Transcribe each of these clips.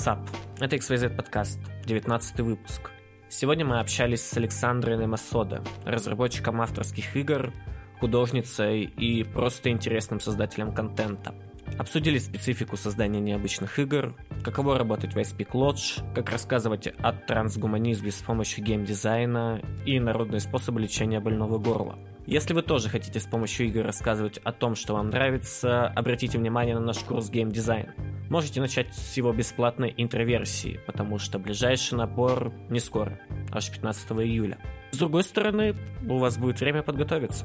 Sup. Это XYZ подкаст, 19 выпуск. Сегодня мы общались с Александрой Nemo Soda, разработчиком авторских игр, художницей и просто интересным создателем контента. Обсудили специфику создания необычных игр, каково работать в Ice-Pick Lodge, как рассказывать о трансгуманизме с помощью геймдизайна и народные способы лечения больного горла. Если вы тоже хотите с помощью игр рассказывать о том, что вам нравится, обратите внимание на наш курс геймдизайн. Можете начать с его бесплатной интроверсии, потому что ближайший набор не скоро, аж 15 июля. С другой стороны, у вас будет время подготовиться.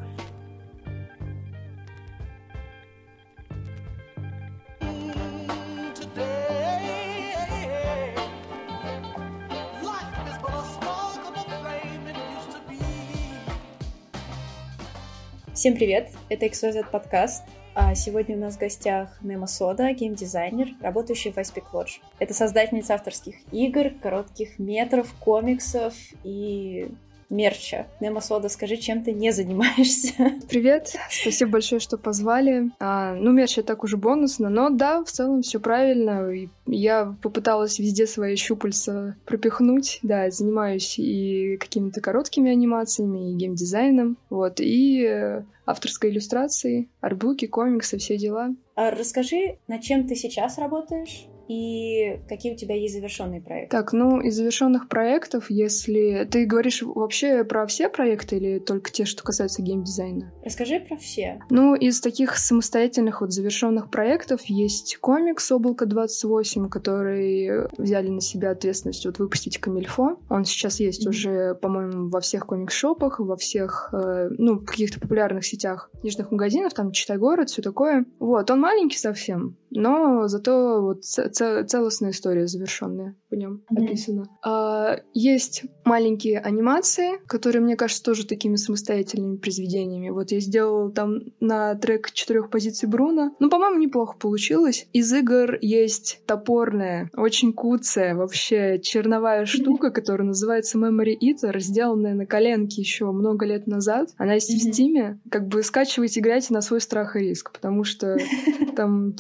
Всем привет! Это XYZ подкаст. А сегодня у нас в гостях Немо Сода, геймдизайнер, работающий в Icepeak Lodge. Это создательница авторских игр, коротких метров, комиксов и мерча. Немо Сода, скажи, чем ты не занимаешься? Привет, спасибо большое, что позвали. А, ну, мерч так уже бонусно, но да, в целом все правильно. Я попыталась везде свои щупальца пропихнуть. Да, занимаюсь и какими-то короткими анимациями, и геймдизайном, вот, и э, авторской иллюстрацией, арбуки, комиксы, все дела. А расскажи, над чем ты сейчас работаешь? И какие у тебя есть завершенные проекты? Так, ну, из завершенных проектов, если ты говоришь вообще про все проекты или только те, что касаются геймдизайна? Расскажи про все. Ну, из таких самостоятельных вот завершенных проектов есть комикс «Облако 28», который взяли на себя ответственность вот выпустить Камильфо. Он сейчас есть mm-hmm. уже, по-моему, во всех комикс-шопах, во всех, э, ну, каких-то популярных сетях книжных магазинов, там «Читай город», все такое. Вот, он маленький совсем, но зато вот целостная история завершенная в нем mm-hmm. описана. А, есть маленькие анимации, которые, мне кажется, тоже такими самостоятельными произведениями. Вот я сделала там на трек четырех позиций Бруно. Ну, по-моему, неплохо получилось. Из игр есть топорная, очень куцая, вообще черновая штука, которая называется Memory Eater, сделанная на коленке еще много лет назад. Она есть mm-hmm. в Steam. Как бы скачивайте, играйте на свой страх и риск, потому что там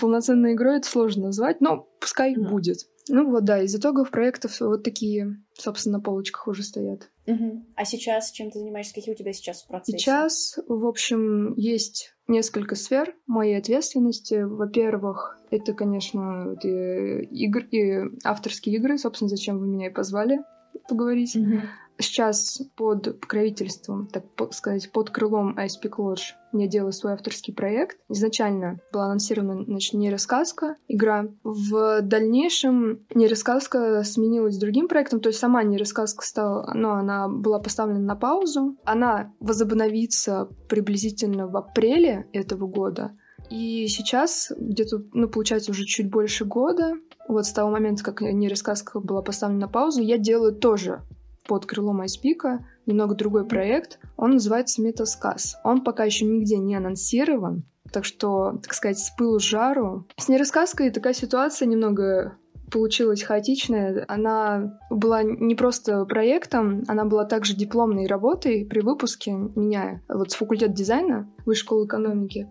полноценной игрой это сложно назвать, но пускай mm-hmm. будет. Ну вот, да, из итогов проектов вот такие, собственно, на полочках уже стоят. Угу. А сейчас чем ты занимаешься? Какие у тебя сейчас процессы? Сейчас, в общем, есть несколько сфер моей ответственности. Во-первых, это, конечно, это игр, и авторские игры, собственно, зачем вы меня и позвали поговорить. Угу сейчас под покровительством, так сказать, под крылом iSpeak Lodge я делаю свой авторский проект. Изначально была анонсирована, значит, нейросказка, игра. В дальнейшем нейросказка сменилась другим проектом, то есть сама нейросказка стала, но она была поставлена на паузу. Она возобновится приблизительно в апреле этого года. И сейчас, где-то, ну, получается, уже чуть больше года, вот с того момента, как нейросказка была поставлена на паузу, я делаю тоже под крылом Айспика, немного другой проект. Он называется Метасказ. Он пока еще нигде не анонсирован, так что, так сказать, с пылу жару. С нерассказкой такая ситуация немного получилась хаотичная. Она была не просто проектом, она была также дипломной работой при выпуске меня вот с факультета дизайна Высшей школы экономики.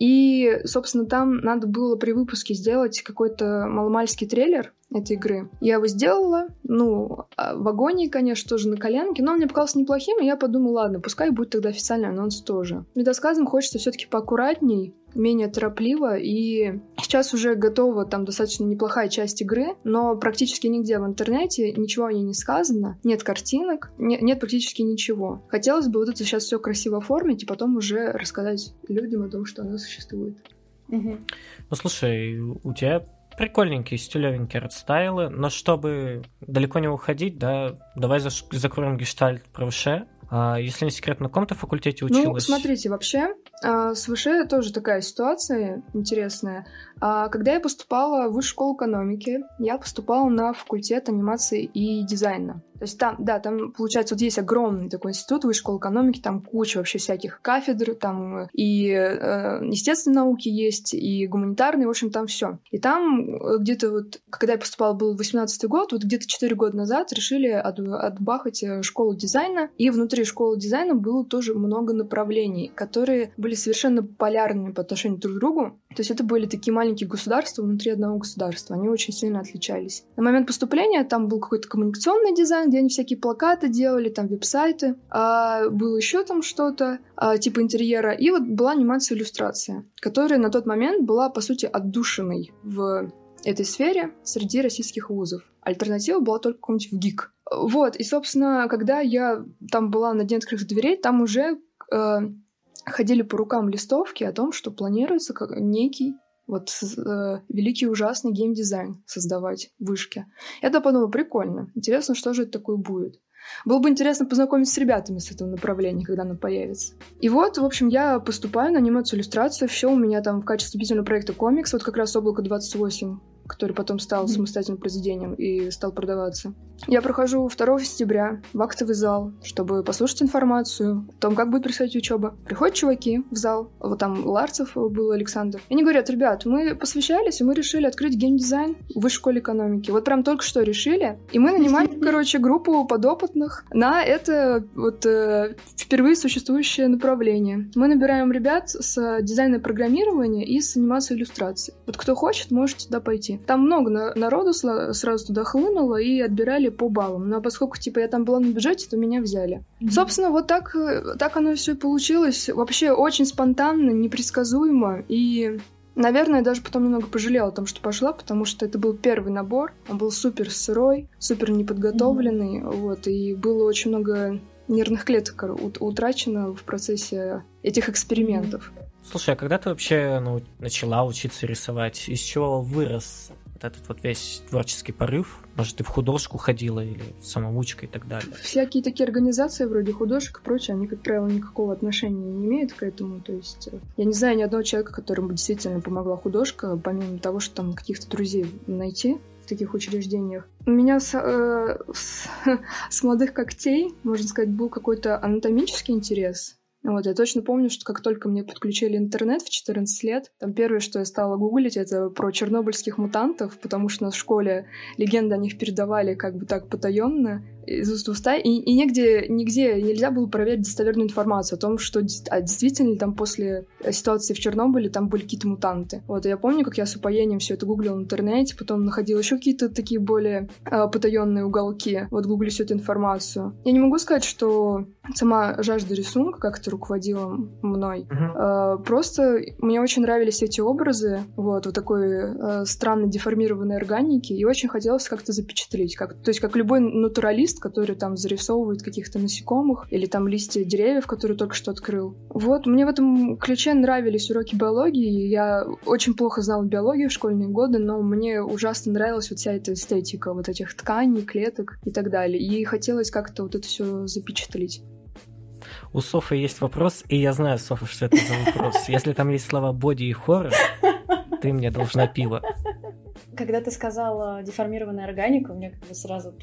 И, собственно, там надо было при выпуске сделать какой-то маломальский трейлер этой игры. Я его сделала, ну, а в агонии, конечно, тоже на коленке, но он мне показался неплохим, и я подумала, ладно, пускай будет тогда официальный анонс тоже. Метасказом хочется все таки поаккуратней, менее торопливо, и сейчас уже готова там достаточно неплохая часть игры, но практически нигде в интернете ничего о ней не сказано, нет картинок, не, нет практически ничего. Хотелось бы вот это сейчас все красиво оформить и потом уже рассказать людям о том, что она существует. Угу. Ну слушай, у тебя прикольненькие, стилевенькие артстайлы, но чтобы далеко не уходить, да, давай закроем гештальт про ВШ. А, если не секрет, на каком то факультете ну, училась? Ну, смотрите, вообще, с ВШ тоже такая ситуация интересная. А, когда я поступала в высшую школу экономики, я поступала на факультет анимации и дизайна. То есть там, да, там, получается, вот есть огромный такой институт высшей школы экономики, там куча вообще всяких кафедр, там и э, естественные науки есть, и гуманитарные, в общем, там все. И там э, где-то вот, когда я поступала, был 18 год, вот где-то 4 года назад решили от, отбахать э, школу дизайна, и внутри школы дизайна было тоже много направлений, которые были совершенно полярными по отношению друг к другу. То есть это были такие маленькие государства внутри одного государства. Они очень сильно отличались. На момент поступления там был какой-то коммуникационный дизайн, где они всякие плакаты делали, там веб-сайты. А было еще там что-то, а, типа интерьера. И вот была анимация иллюстрация, которая на тот момент была, по сути, отдушиной в этой сфере среди российских вузов. Альтернатива была только какой-нибудь в ГИК. Вот, и, собственно, когда я там была на День открытых дверей, там уже э, ходили по рукам листовки о том, что планируется некий вот э, великий ужасный геймдизайн создавать в вышке. Я подумала, прикольно. Интересно, что же это такое будет. Было бы интересно познакомиться с ребятами с этого направления, когда оно появится. И вот, в общем, я поступаю на анимацию иллюстрацию. Все у меня там в качестве вступительного проекта комикс. Вот как раз облако 28 который потом стал самостоятельным произведением и стал продаваться. Я прохожу 2 сентября в актовый зал, чтобы послушать информацию о том, как будет происходить учеба. Приходят чуваки в зал, вот там Ларцев был Александр. И они говорят, ребят, мы посвящались, и мы решили открыть геймдизайн в высшей школе экономики. Вот прям только что решили. И мы нанимаем, короче, группу подопытных на это вот э, впервые существующее направление. Мы набираем ребят с дизайна программирования и с анимацией иллюстрации. Вот кто хочет, может туда пойти. Там много народу сразу туда хлынуло и отбирали по баллам. Но поскольку, типа, я там была на бюджете, то меня взяли. Mm-hmm. Собственно, вот так, э, так оно все получилось. Вообще очень спонтанно, непредсказуемо. И Наверное, даже потом немного пожалела о том, что пошла, потому что это был первый набор. Он был супер сырой, супер неподготовленный. Mm-hmm. Вот, и было очень много нервных клеток утрачено в процессе этих экспериментов. Слушай, а когда ты вообще ну, начала учиться рисовать? Из чего вырос вот этот вот весь творческий порыв? Может, ты в художку ходила или самоучка и так далее? Всякие такие организации вроде художек и прочее, они, как правило, никакого отношения не имеют к этому. То есть э, я не знаю ни одного человека, которому действительно помогла художка, помимо того, что там каких-то друзей найти в таких учреждениях. У меня с, э, с, с молодых когтей, можно сказать, был какой-то анатомический интерес. Вот, я точно помню, что как только мне подключили интернет в 14 лет, там первое, что я стала гуглить, это про чернобыльских мутантов, потому что нас в школе легенды о них передавали как бы так потаенно из уст в уста, и, и нигде, нигде нельзя было проверить достоверную информацию о том, что а действительно там после ситуации в Чернобыле там были какие-то мутанты. Вот, я помню, как я с упоением все это гуглила в интернете, потом находила еще какие-то такие более э, потаенные уголки, вот гуглю всю эту информацию. Я не могу сказать, что сама жажда рисунка как-то руководила мной. Uh-huh. Э, просто мне очень нравились эти образы, вот, вот такой э, странно деформированной органики, и очень хотелось как-то запечатлеть. Как, то есть как любой натуралист, который там зарисовывает каких-то насекомых или там листья деревьев, которые только что открыл. Вот, мне в этом ключе нравились уроки биологии. Я очень плохо знала биологию в школьные годы, но мне ужасно нравилась вот вся эта эстетика вот этих тканей, клеток и так далее. И хотелось как-то вот это все запечатлеть. У Софы есть вопрос, и я знаю, Софа, что это за вопрос. Если там есть слова боди и хоррор, ты мне должна пиво. Когда ты сказала деформированная органика, у меня как бы сразу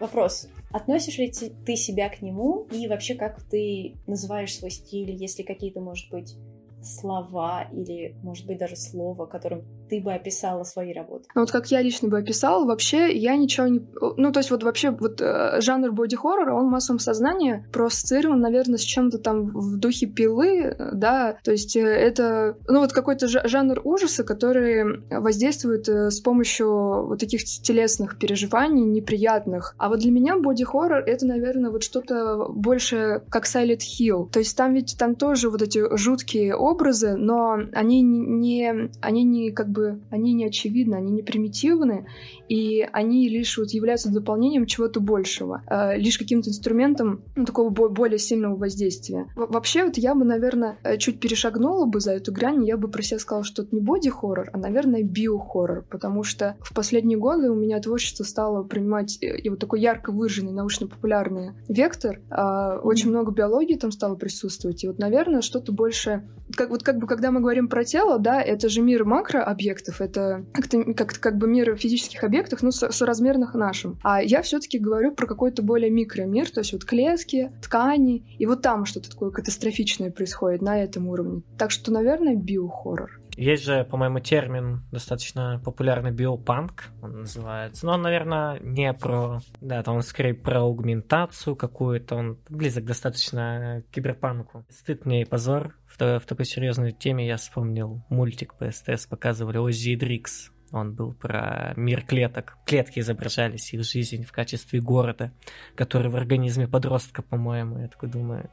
Вопрос. Относишь ли ты себя к нему и вообще как ты называешь свой стиль, если какие-то, может быть, слова или, может быть, даже слово, которым ты бы описала свои работы? Ну, вот как я лично бы описала, вообще я ничего не... Ну, то есть вот вообще вот э, жанр боди-хоррора, он в массовом сознании проассоциирован, наверное, с чем-то там в духе пилы, да, то есть э, это, ну, вот какой-то жанр ужаса, который воздействует э, с помощью вот таких телесных переживаний неприятных. А вот для меня боди-хоррор — это, наверное, вот что-то больше как Silent Hill. То есть там ведь там тоже вот эти жуткие образы, но они не, они не как бы, они не очевидны, они не примитивны, и они лишь вот являются дополнением чего-то большего, э, лишь каким-то инструментом ну, такого более сильного воздействия. Вообще вот я бы, наверное, э, чуть перешагнула бы за эту грань, я бы про себя сказала, что это не боди-хоррор, а, наверное, биохоррор, потому что в последние годы у меня творчество стало принимать э, и вот такой ярко выраженный научно-популярный вектор, э, очень много биологии там стало присутствовать, и вот, наверное, что-то больше как, вот как бы, когда мы говорим про тело, да, это же мир макрообъектов, это как-то как, как бы мир физических объектов, ну, со, соразмерных нашим. А я все-таки говорю про какой-то более микромир, то есть вот клетки, ткани, и вот там что-то такое катастрофичное происходит на этом уровне. Так что, наверное, биохоррор. Есть же, по-моему, термин достаточно популярный биопанк, он называется. Но он, наверное, не про... Да, там он скорее про аугментацию какую-то, он близок достаточно к киберпанку. Стыд мне и позор. В, в такой серьезной теме я вспомнил мультик по СТС, показывали Оззи и Дрикс. Он был про мир клеток. Клетки изображались, их жизнь в качестве города, который в организме подростка, по-моему. Я такой думаю,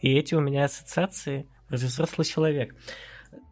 и эти у меня ассоциации разве взрослый человек.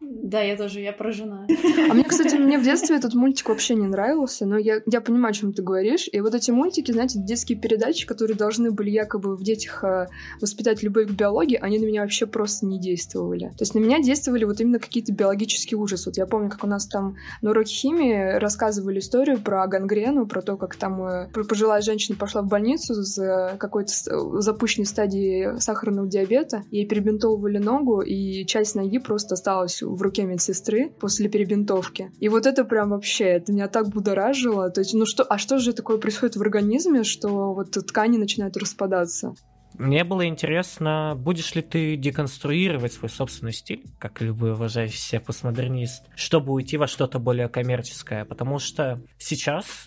Да, я тоже, я поражена. А мне, кстати, мне в детстве этот мультик вообще не нравился, но я, я понимаю, о чем ты говоришь. И вот эти мультики, знаете, детские передачи, которые должны были якобы в детях э, воспитать любовь к биологии, они на меня вообще просто не действовали. То есть на меня действовали вот именно какие-то биологические ужасы. Вот я помню, как у нас там на уроке химии рассказывали историю про гангрену, про то, как там э, пожилая женщина пошла в больницу с какой-то запущенной стадии сахарного диабета, ей перебинтовывали ногу, и часть ноги просто осталась в руке медсестры после перебинтовки. И вот это прям вообще, это меня так будоражило. То есть, ну что, а что же такое происходит в организме, что вот ткани начинают распадаться? Мне было интересно, будешь ли ты деконструировать свой собственный стиль, как любой уважающий себя постмодернист, чтобы уйти во что-то более коммерческое, потому что сейчас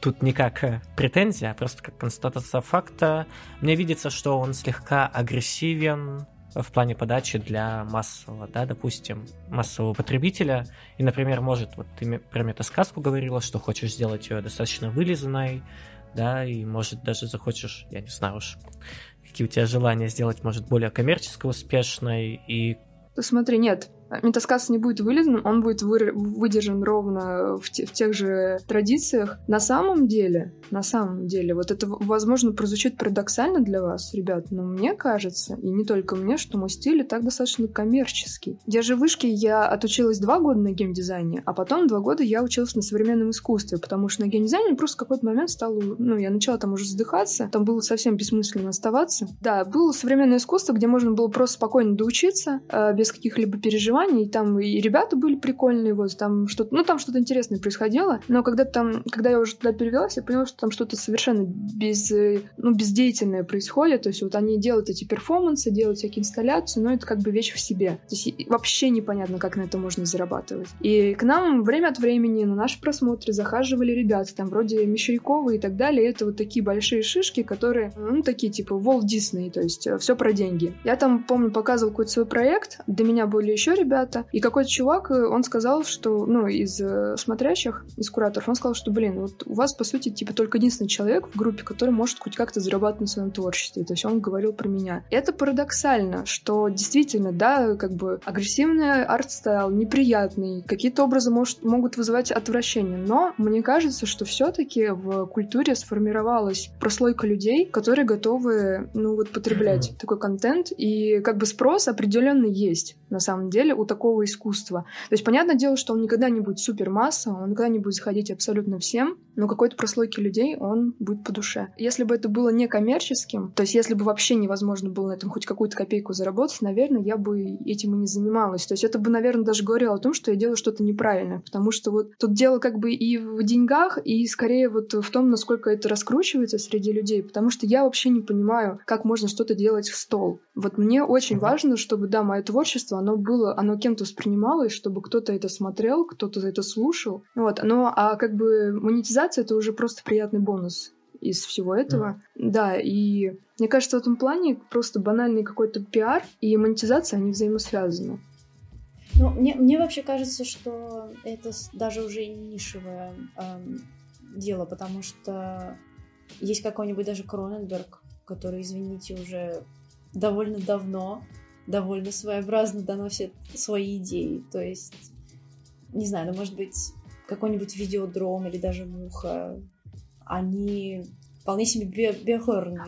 тут не как претензия, а просто как констатация факта, мне видится, что он слегка агрессивен, в плане подачи для массового, да, допустим, массового потребителя. И, например, может, вот ты про метасказку говорила, что хочешь сделать ее достаточно вылизанной, да, и может даже захочешь, я не знаю уж, какие у тебя желания сделать, может, более коммерчески успешной и Смотри, нет, Метасказ не будет вылезан, он будет вы, выдержан ровно в, те, в тех же традициях. На самом деле, на самом деле, вот это, возможно, прозвучит парадоксально для вас, ребят, но мне кажется, и не только мне, что мой стиль и так достаточно коммерческий. Я же в вышке я отучилась два года на геймдизайне, а потом два года я училась на современном искусстве, потому что на геймдизайне просто в какой-то момент стало, ну, я начала там уже вздыхаться, там было совсем бессмысленно оставаться. Да, было современное искусство, где можно было просто спокойно доучиться, э, без каких-либо переживаний, соревнований, и там и ребята были прикольные, вот там что-то, ну там что-то интересное происходило, но когда там, когда я уже туда перевелась, я поняла, что там что-то совершенно без, ну, бездеятельное происходит, то есть вот они делают эти перформансы, делают всякие инсталляции, но это как бы вещь в себе. То есть вообще непонятно, как на это можно зарабатывать. И к нам время от времени на наши просмотры захаживали ребята, там вроде Мещерякова и так далее, это вот такие большие шишки, которые, ну, такие типа Walt Disney, то есть э, все про деньги. Я там, помню, показывал какой-то свой проект, до меня были еще ребята, ребята. И какой-то чувак, э, он сказал, что, ну, из э, смотрящих, из кураторов, он сказал, что, блин, вот у вас, по сути, типа только единственный человек в группе, который может хоть как-то зарабатывать на своем творчестве. То есть он говорил про меня. Это парадоксально, что действительно, да, как бы агрессивный art style, неприятный, какие-то образы может, могут вызывать отвращение. Но мне кажется, что все-таки в культуре сформировалась прослойка людей, которые готовы, ну, вот потреблять такой контент. И как бы спрос определенно есть на самом деле у такого искусства. То есть, понятное дело, что он никогда не будет супер массовым, он никогда не будет заходить абсолютно всем, но какой-то прослойки людей он будет по душе. Если бы это было не коммерческим, то есть если бы вообще невозможно было на этом хоть какую-то копейку заработать, наверное, я бы этим и не занималась. То есть это бы, наверное, даже говорило о том, что я делаю что-то неправильно, потому что вот тут дело как бы и в деньгах, и скорее вот в том, насколько это раскручивается среди людей, потому что я вообще не понимаю, как можно что-то делать в стол. Вот мне очень важно, чтобы, да, мое творчество, оно было, оно кем-то воспринималось, чтобы кто-то это смотрел, кто-то это слушал. Вот, но, а как бы монетизация — это уже просто приятный бонус из всего этого. Mm. Да, и мне кажется, в этом плане просто банальный какой-то пиар и монетизация, они взаимосвязаны. Ну, мне, мне вообще кажется, что это даже уже нишевое эм, дело, потому что есть какой-нибудь даже Кроненберг, который, извините, уже довольно давно довольно своеобразно доносит свои идеи. То есть, не знаю, ну, может быть, какой-нибудь видеодром или даже муха, они вполне себе би.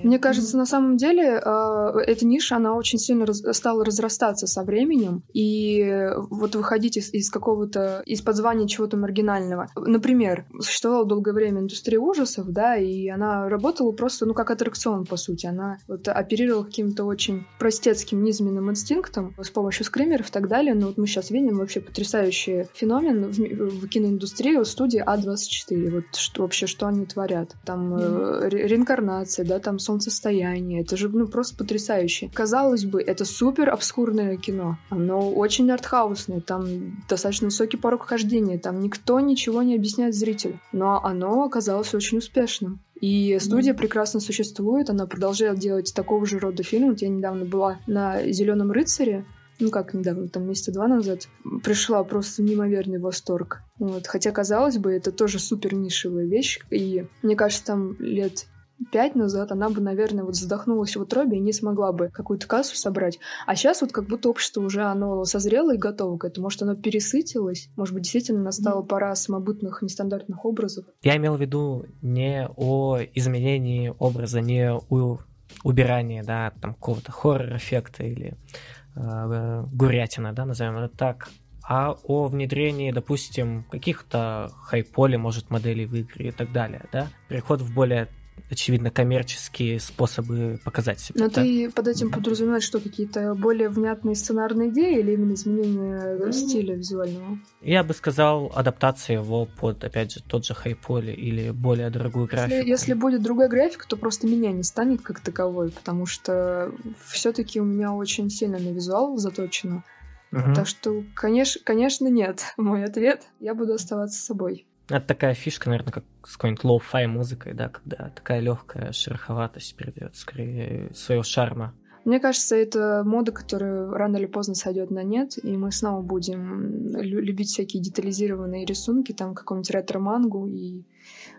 Мне кажется, на самом деле э, эта ниша, она очень сильно раз стала разрастаться со временем, и вот выходить из, из какого-то, из-под звания чего-то маргинального. Например, существовала долгое время индустрия ужасов, да, и она работала просто, ну, как аттракцион, по сути. Она вот оперировала каким-то очень простецким, низменным инстинктом с помощью скримеров и так далее, но вот мы сейчас видим вообще потрясающий феномен в, в киноиндустрии, в студии А24, вот что, вообще, что они творят. Там mm-hmm реинкарнация, да, там солнцестояние. Это же, ну, просто потрясающе. Казалось бы, это супер обскурное кино. Оно очень артхаусное, там достаточно высокий порог хождения, там никто ничего не объясняет зрителю. Но оно оказалось очень успешным. И студия mm. прекрасно существует, она продолжает делать такого же рода фильмы. Вот я недавно была на Зеленом рыцаре, ну как недавно, там месяца два назад, пришла просто неимоверный восторг. Вот. Хотя, казалось бы, это тоже супер нишевая вещь, и мне кажется, там лет пять назад она бы, наверное, вот задохнулась в утробе и не смогла бы какую-то кассу собрать. А сейчас вот как будто общество уже оно созрело и готово к этому. Может, оно пересытилось? Может быть, действительно настала mm. пора самобытных нестандартных образов? Я имел в виду не о изменении образа, не о убирании, да, там какого-то хоррор-эффекта или гурятина, да, назовем это так, а о внедрении, допустим, каких-то хайполи, может, моделей в игре и так далее, да, переход в более очевидно, коммерческие способы показать себя. Но да? ты под этим подразумеваешь, что какие-то более внятные сценарные идеи или именно изменение mm-hmm. стиля визуального? Я бы сказал, адаптация его под, опять же, тот же хайполи или более дорогую графику. Если, если будет другая графика, то просто меня не станет как таковой, потому что все-таки у меня очень сильно на визуал заточено. Угу. Так что, конечно, конечно, нет. Мой ответ. Я буду оставаться собой. Это такая фишка, наверное, как с какой-нибудь lo-fi музыкой, да, когда такая легкая шероховатость придает скорее своего шарма. Мне кажется, это мода, которая рано или поздно сойдет на нет, и мы снова будем любить всякие детализированные рисунки, там какого-нибудь ретро-мангу и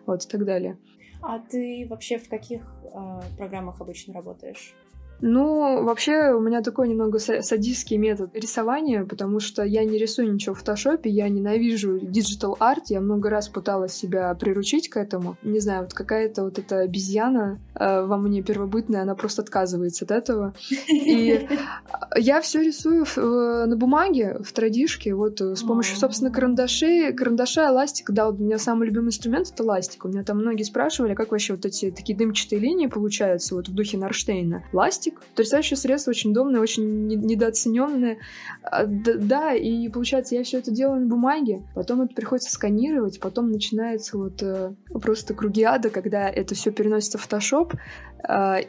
вот и так далее. А ты вообще в каких э, программах обычно работаешь? Ну, вообще, у меня такой немного садистский метод рисования, потому что я не рисую ничего в фотошопе, я ненавижу digital art, я много раз пыталась себя приручить к этому. Не знаю, вот какая-то вот эта обезьяна э, во мне первобытная, она просто отказывается от этого. И я все рисую в, э, на бумаге, в традишке, вот э, с помощью, собственно, карандашей, карандаша, ластика. Да, вот у меня самый любимый инструмент — это ластик. У меня там многие спрашивали, как вообще вот эти такие дымчатые линии получаются вот в духе Нарштейна. Ластик пластик. Потрясающее средство, очень удобное, очень недооцененное. А, да, и получается, я все это делаю на бумаге, потом это приходится сканировать, потом начинается вот э, просто круги ада, когда это все переносится в Photoshop,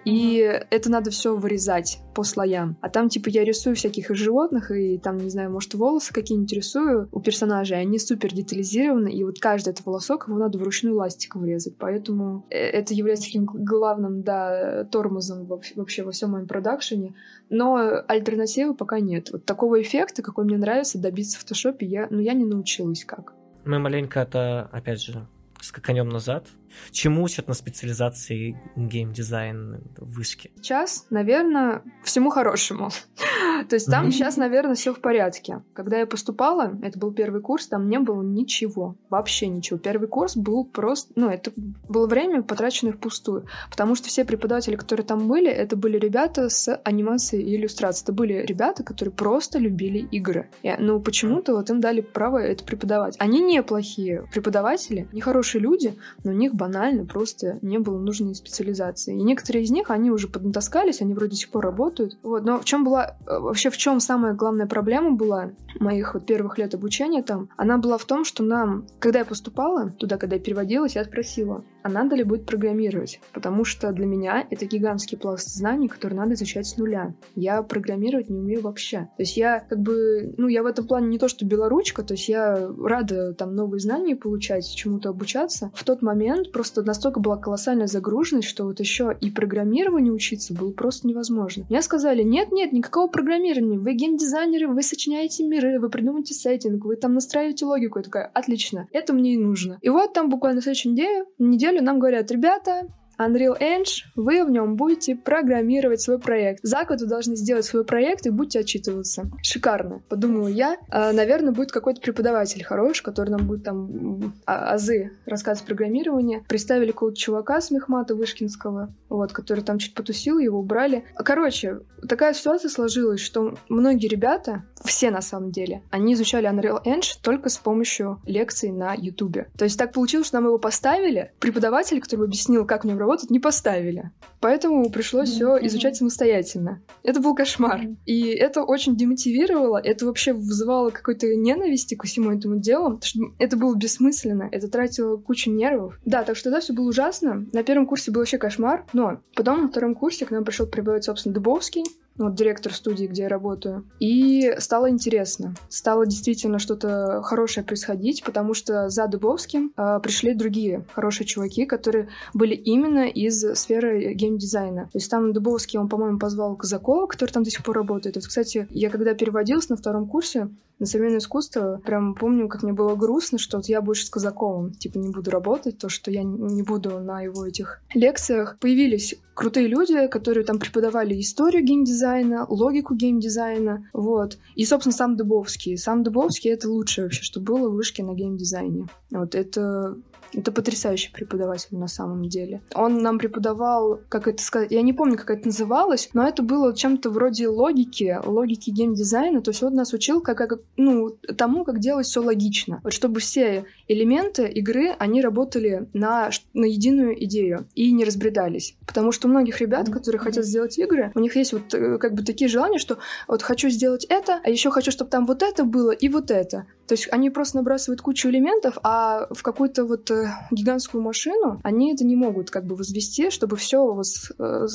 и это надо все вырезать по слоям. А там, типа, я рисую всяких животных, и там, не знаю, может, волосы какие-нибудь рисую у персонажей, они супер детализированы, и вот каждый этот волосок, его надо вручную ластиком врезать. Поэтому э, это является таким главным, да, тормозом вообще во всем моем продакшене. Но альтернативы пока нет. Вот такого эффекта, какой мне нравится добиться в фотошопе, я, ну, я не научилась как. Мы маленько это, опять же, скаканем назад. Чему учат на специализации геймдизайн в вышке? Сейчас, наверное, всему хорошему. То есть там сейчас, наверное, все в порядке. Когда я поступала, это был первый курс, там не было ничего, вообще ничего. Первый курс был просто, ну, это было время, потраченное впустую, потому что все преподаватели, которые там были, это были ребята с анимацией и иллюстрацией. Это были ребята, которые просто любили игры. И, ну, почему-то вот им дали право это преподавать. Они не плохие преподаватели, не хорошие люди, но у них банально просто не было нужной специализации. И некоторые из них, они уже поднатаскались, они вроде до сих пор работают. Вот, но в чем была э, вообще в чем самая главная проблема была моих вот первых лет обучения там? Она была в том, что нам, когда я поступала туда, когда я переводилась, я спросила, а надо ли будет программировать? Потому что для меня это гигантский пласт знаний, который надо изучать с нуля. Я программировать не умею вообще. То есть я как бы, ну, я в этом плане не то, что белоручка, то есть я рада там новые знания получать, чему-то обучаться. В тот момент просто настолько была колоссальная загруженность, что вот еще и программирование учиться было просто невозможно. Мне сказали, нет-нет, никакого программирования, вы геймдизайнеры, вы сочиняете миры, вы придумываете сеттинг, вы там настраиваете логику. Я такая, отлично, это мне и нужно. И вот там буквально на следующей неделе, нам говорят, ребята, Unreal Engine, вы в нем будете программировать свой проект. За год вы должны сделать свой проект и будете отчитываться. Шикарно, подумала я. А, наверное, будет какой-то преподаватель хороший, который нам будет там а, азы рассказывать программирования. Представили какого-то чувака с Мехмата Вышкинского, вот, который там чуть потусил, его убрали. Короче, такая ситуация сложилась, что многие ребята все на самом деле, они изучали Unreal Engine только с помощью лекций на YouTube. То есть так получилось, что нам его поставили, преподаватель, который объяснил, как в нем работать, не поставили. Поэтому пришлось все изучать самостоятельно. Это был кошмар. И это очень демотивировало, это вообще вызывало какой-то ненависти ко всему этому делу, это было бессмысленно, это тратило кучу нервов. Да, так что да, все было ужасно. На первом курсе был вообще кошмар, но потом на втором курсе к нам пришел преподавать, собственно, Дубовский, вот директор студии, где я работаю. И стало интересно. Стало действительно что-то хорошее происходить, потому что за Дубовским э, пришли другие хорошие чуваки, которые были именно из сферы геймдизайна. То есть там Дубовский, он, по-моему, позвал Казакова, который там до сих пор работает. Вот, кстати, я когда переводилась на втором курсе, на современное искусство, прям помню, как мне было грустно, что вот я больше с Казаковым, типа, не буду работать, то, что я не буду на его этих лекциях. Появились крутые люди, которые там преподавали историю геймдизайна, логику геймдизайна, вот. И, собственно, сам Дубовский. Сам Дубовский — это лучшее вообще, что было в вышке на геймдизайне. Вот, это это потрясающий преподаватель на самом деле. Он нам преподавал, как это сказать, я не помню, как это называлось, но это было чем-то вроде логики, логики геймдизайна. То есть он нас учил как, как ну, тому, как делать все логично. Вот чтобы все элементы игры, они работали на, на единую идею и не разбредались. Потому что у многих ребят, которые хотят сделать игры, у них есть вот э, как бы такие желания, что вот хочу сделать это, а еще хочу, чтобы там вот это было и вот это. То есть они просто набрасывают кучу элементов, а в какую-то вот э, гигантскую машину они это не могут как бы возвести, чтобы все у вас э,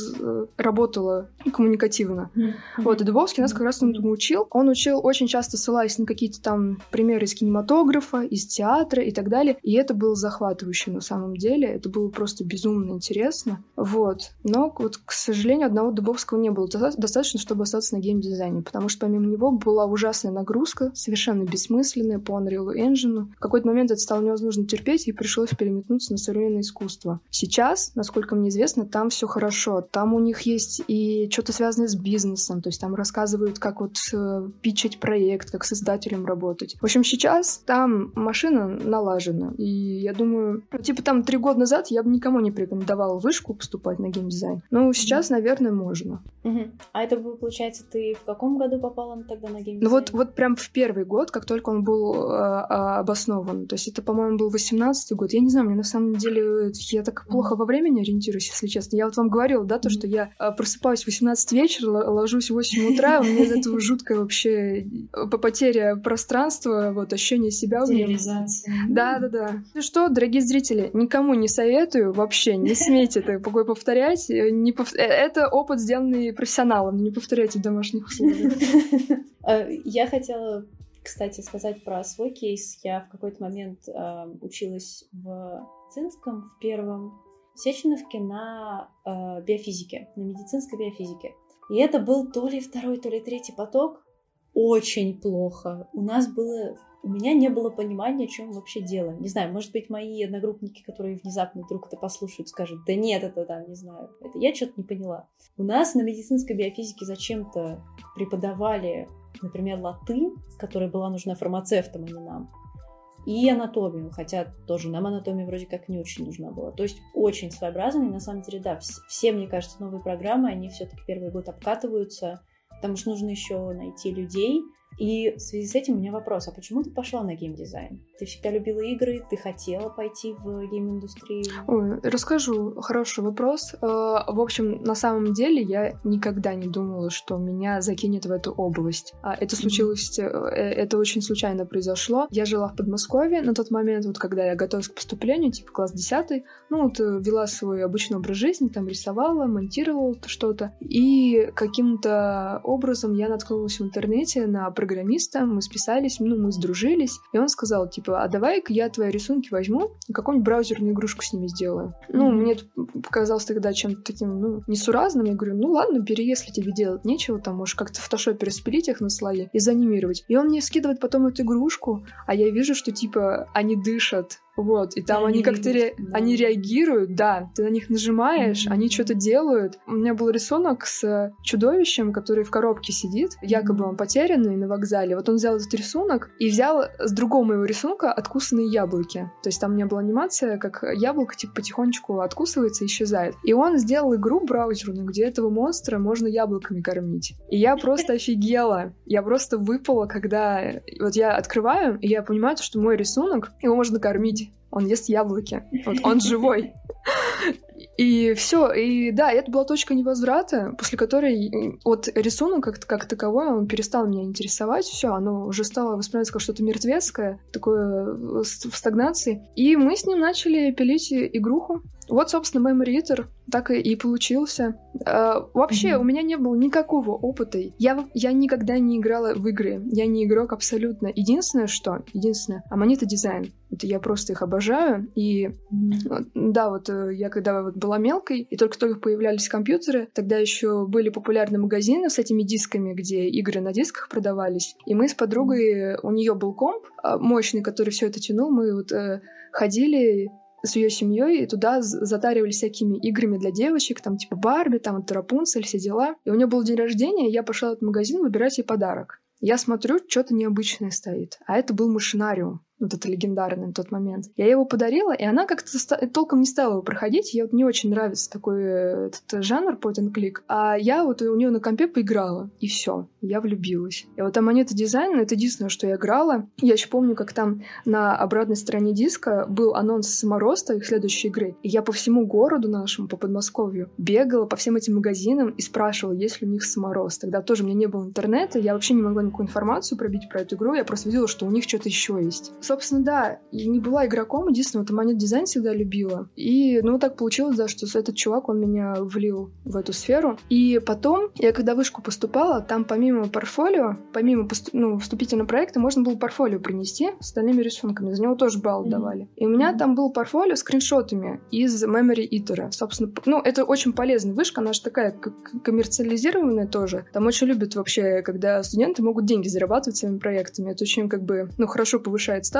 работало коммуникативно. Mm-hmm. Вот, и Дубовский нас как раз этому учил. Он учил очень часто ссылаясь на какие-то там примеры из кинематографа, из театра и так далее. И это было захватывающе на самом деле. Это было просто безумно интересно. Вот. Но вот, к сожалению, одного Дубовского не было достаточно, чтобы остаться на геймдизайне, потому что помимо него была ужасная нагрузка, совершенно бессмысленная по Unreal Engine. В какой-то момент это стало невозможно терпеть, и пришлось переметнуться на современное искусство. Сейчас, насколько мне известно, там все хорошо. Там у них есть и что-то связанное с бизнесом, то есть там рассказывают, как вот э, питчить проект, как с издателем работать. В общем, сейчас там машина налажена, и я думаю, ну, типа там три года назад я бы никому не порекомендовала вышку поступать на геймдизайн. Ну, сейчас, наверное, можно. Угу. А это, получается, ты в каком году попала тогда на геймдизайн? Ну вот, вот прям в первый год, как только он был э, обоснован. То есть это, по-моему, был 18-й год. Я не знаю, мне на самом деле, я так плохо во времени ориентируюсь, если честно. Я вот вам говорила, да, то, что я э, просыпаюсь в 18 вечера, ложусь в 8 утра, у меня из этого жуткая вообще э, потеря пространства, вот, ощущение себя. Реализация. Да, да, да. Ну что, дорогие зрители, никому не советую вообще, не смейте это повторять. Не пов... Это опыт, сделанный профессионалом, не повторяйте в домашних условиях. Э, я хотела, кстати, сказать про свой кейс. Я в какой-то момент э, училась в Цинском, в первом Сеченовке на э, биофизике, на медицинской биофизике. И это был то ли второй, то ли третий поток. Очень плохо. У нас было у меня не было понимания, о чем вообще дело. Не знаю, может быть, мои одногруппники, которые внезапно вдруг это послушают, скажут, да нет, это там, не знаю, это я что-то не поняла. У нас на медицинской биофизике зачем-то преподавали, например, латынь, которая была нужна фармацевтам, а не нам, и анатомию, хотя тоже нам анатомия вроде как не очень нужна была. То есть очень своеобразный, на самом деле, да, все, мне кажется, новые программы, они все-таки первый год обкатываются, потому что нужно еще найти людей, и в связи с этим у меня вопрос, а почему ты пошла на геймдизайн? Ты всегда любила игры, ты хотела пойти в гейм-индустрию? Ой, расскажу, хороший вопрос. Э, в общем, на самом деле я никогда не думала, что меня закинет в эту область. А это случилось, mm-hmm. это очень случайно произошло. Я жила в Подмосковье на тот момент, вот когда я готовилась к поступлению, типа класс 10, ну вот вела свой обычный образ жизни, там рисовала, монтировала что-то, и каким-то образом я наткнулась в интернете на программиста, мы списались, ну, мы сдружились, и он сказал, типа, а давай-ка я твои рисунки возьму и какую-нибудь браузерную игрушку с ними сделаю. Mm-hmm. Ну, мне это показалось тогда чем-то таким, ну, несуразным. Я говорю, ну ладно, бери, если тебе делать нечего, там, можешь как-то в фотошопе распилить их на слои и занимировать. И он мне скидывает потом эту игрушку, а я вижу, что, типа, они дышат, Вот, и там они, они как-то ре... да. они реагируют, да, ты на них нажимаешь, mm-hmm. они что-то делают. У меня был рисунок с чудовищем, который в коробке сидит, якобы он потерянный на вокзале. Вот он взял этот рисунок и взял с другого моего рисунка откусанные яблоки. То есть там не была анимация, как яблоко типа потихонечку откусывается и исчезает. И он сделал игру браузерную, где этого монстра можно яблоками кормить. И я просто офигела. Я просто выпала, когда вот я открываю, и я понимаю, что мой рисунок, его можно кормить. Он ест яблоки. Вот он живой. И все, и да, это была точка невозврата, после которой вот рисунок как, как таковой, он перестал меня интересовать, все, оно уже стало восприниматься как что-то мертвецкое, такое в стагнации. И мы с ним начали пилить игруху. Вот, собственно, Memory Eater так и, и получился. Э, вообще, mm-hmm. у меня не было никакого опыта. Я, я никогда не играла в игры. Я не игрок абсолютно. Единственное, что... Единственное, аммонита дизайн. Это я просто их обожаю. И mm-hmm. да, вот э, я когда вот была мелкой, и только-только появлялись компьютеры, тогда еще были популярны магазины с этими дисками, где игры на дисках продавались. И мы с подругой, у нее был комп а, мощный, который все это тянул. Мы вот э, ходили с ее семьей, и туда затаривали всякими играми для девочек, там типа Барби, там вот все дела. И у нее был день рождения, и я пошла в этот магазин выбирать ей подарок. Я смотрю, что-то необычное стоит. А это был машинариум вот это легендарный на тот момент. Я его подарила, и она как-то толком не стала его проходить. Ей вот не очень нравится такой э, этот жанр point and click. А я вот у нее на компе поиграла, и все, я влюбилась. И вот там монета дизайн, это единственное, что я играла. Я еще помню, как там на обратной стороне диска был анонс самороста их следующей игры. И я по всему городу нашему, по Подмосковью, бегала по всем этим магазинам и спрашивала, есть ли у них саморост. Тогда тоже у меня не было интернета, я вообще не могла никакую информацию пробить про эту игру, я просто видела, что у них что-то еще есть. Собственно, да, я не была игроком, единственное, вот монет дизайн всегда любила. И, ну, так получилось, да, что этот чувак, он меня влил в эту сферу. И потом, я когда в вышку поступала, там помимо портфолио, помимо ну, вступительного проекта, можно было портфолио принести с остальными рисунками. За него тоже балл mm-hmm. давали. И у меня там был портфолио с скриншотами из Memory Eater. Собственно, ну, это очень полезная вышка, она же такая коммерциализированная тоже. Там очень любят вообще, когда студенты могут деньги зарабатывать своими проектами. Это очень, как бы, ну, хорошо повышает статус.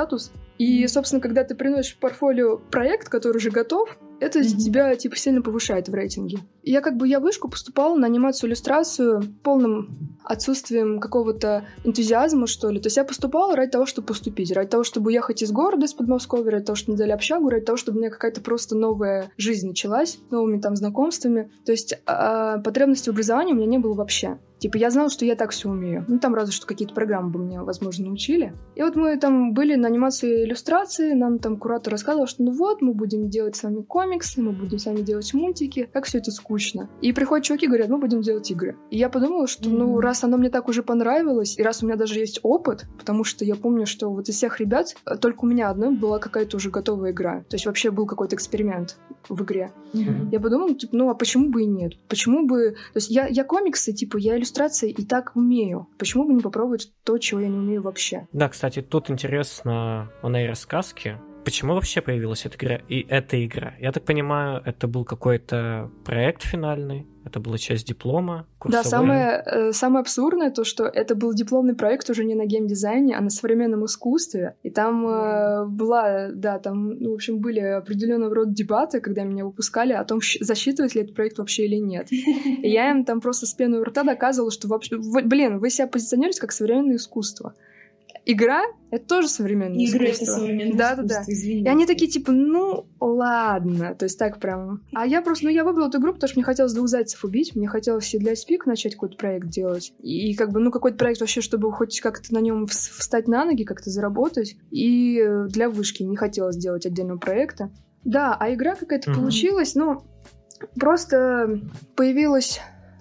И, собственно, когда ты приносишь в портфолио проект, который уже готов, это mm-hmm. тебя, типа, сильно повышает в рейтинге. И я как бы, я вышку поступала на анимацию, иллюстрацию полным отсутствием какого-то энтузиазма, что ли. То есть я поступала ради того, чтобы поступить, ради того, чтобы уехать из города, из Подмосковья, ради того, чтобы мне дали общагу, ради того, чтобы у меня какая-то просто новая жизнь началась, новыми там знакомствами. То есть а, потребности в образовании у меня не было вообще. Типа, я знала, что я так все умею. Ну, там разве что какие-то программы бы мне, возможно, научили. И вот мы там были на анимации иллюстрации, нам там куратор рассказывал, что ну вот, мы будем делать с вами комиксы, мы будем с вами делать мультики, как все это скучно. И приходят чуваки и говорят, мы будем делать игры. И я подумала, что, ну, раз оно мне так уже понравилось, и раз у меня даже есть опыт, потому что я помню, что вот из всех ребят э, только у меня одной была какая-то уже готовая игра. То есть вообще был какой-то эксперимент в игре. Mm-hmm. Я подумала, типа, ну, а почему бы и нет? Почему бы... То есть я, я комиксы, типа, я иллюстрации и так умею. Почему бы не попробовать то, чего я не умею вообще? Да, кстати, тут интересно о нейросказке. Почему вообще появилась эта игра? И эта игра? Я так понимаю, это был какой-то проект финальный? Это была часть диплома? Курсовой? Да, самое, э, самое абсурдное то, что это был дипломный проект уже не на геймдизайне, а на современном искусстве. И там э, была, да, там, ну, в общем, были определенного рода дебаты, когда меня выпускали о том, засчитывать ли этот проект вообще или нет. И я им там просто с пеной у рта доказывала, что вообще, блин, вы себя позиционируете как современное искусство игра — это тоже современное Игры искусство. это современное да, искусство, да, да. Извините. И они такие, типа, ну, ладно. То есть так прям. А я просто, ну, я выбрала эту игру, потому что мне хотелось двух зайцев убить. Мне хотелось и для Спик начать какой-то проект делать. И как бы, ну, какой-то проект вообще, чтобы хоть как-то на нем встать на ноги, как-то заработать. И для вышки не хотелось делать отдельного проекта. Да, а игра какая-то mm-hmm. получилась, ну, просто появилась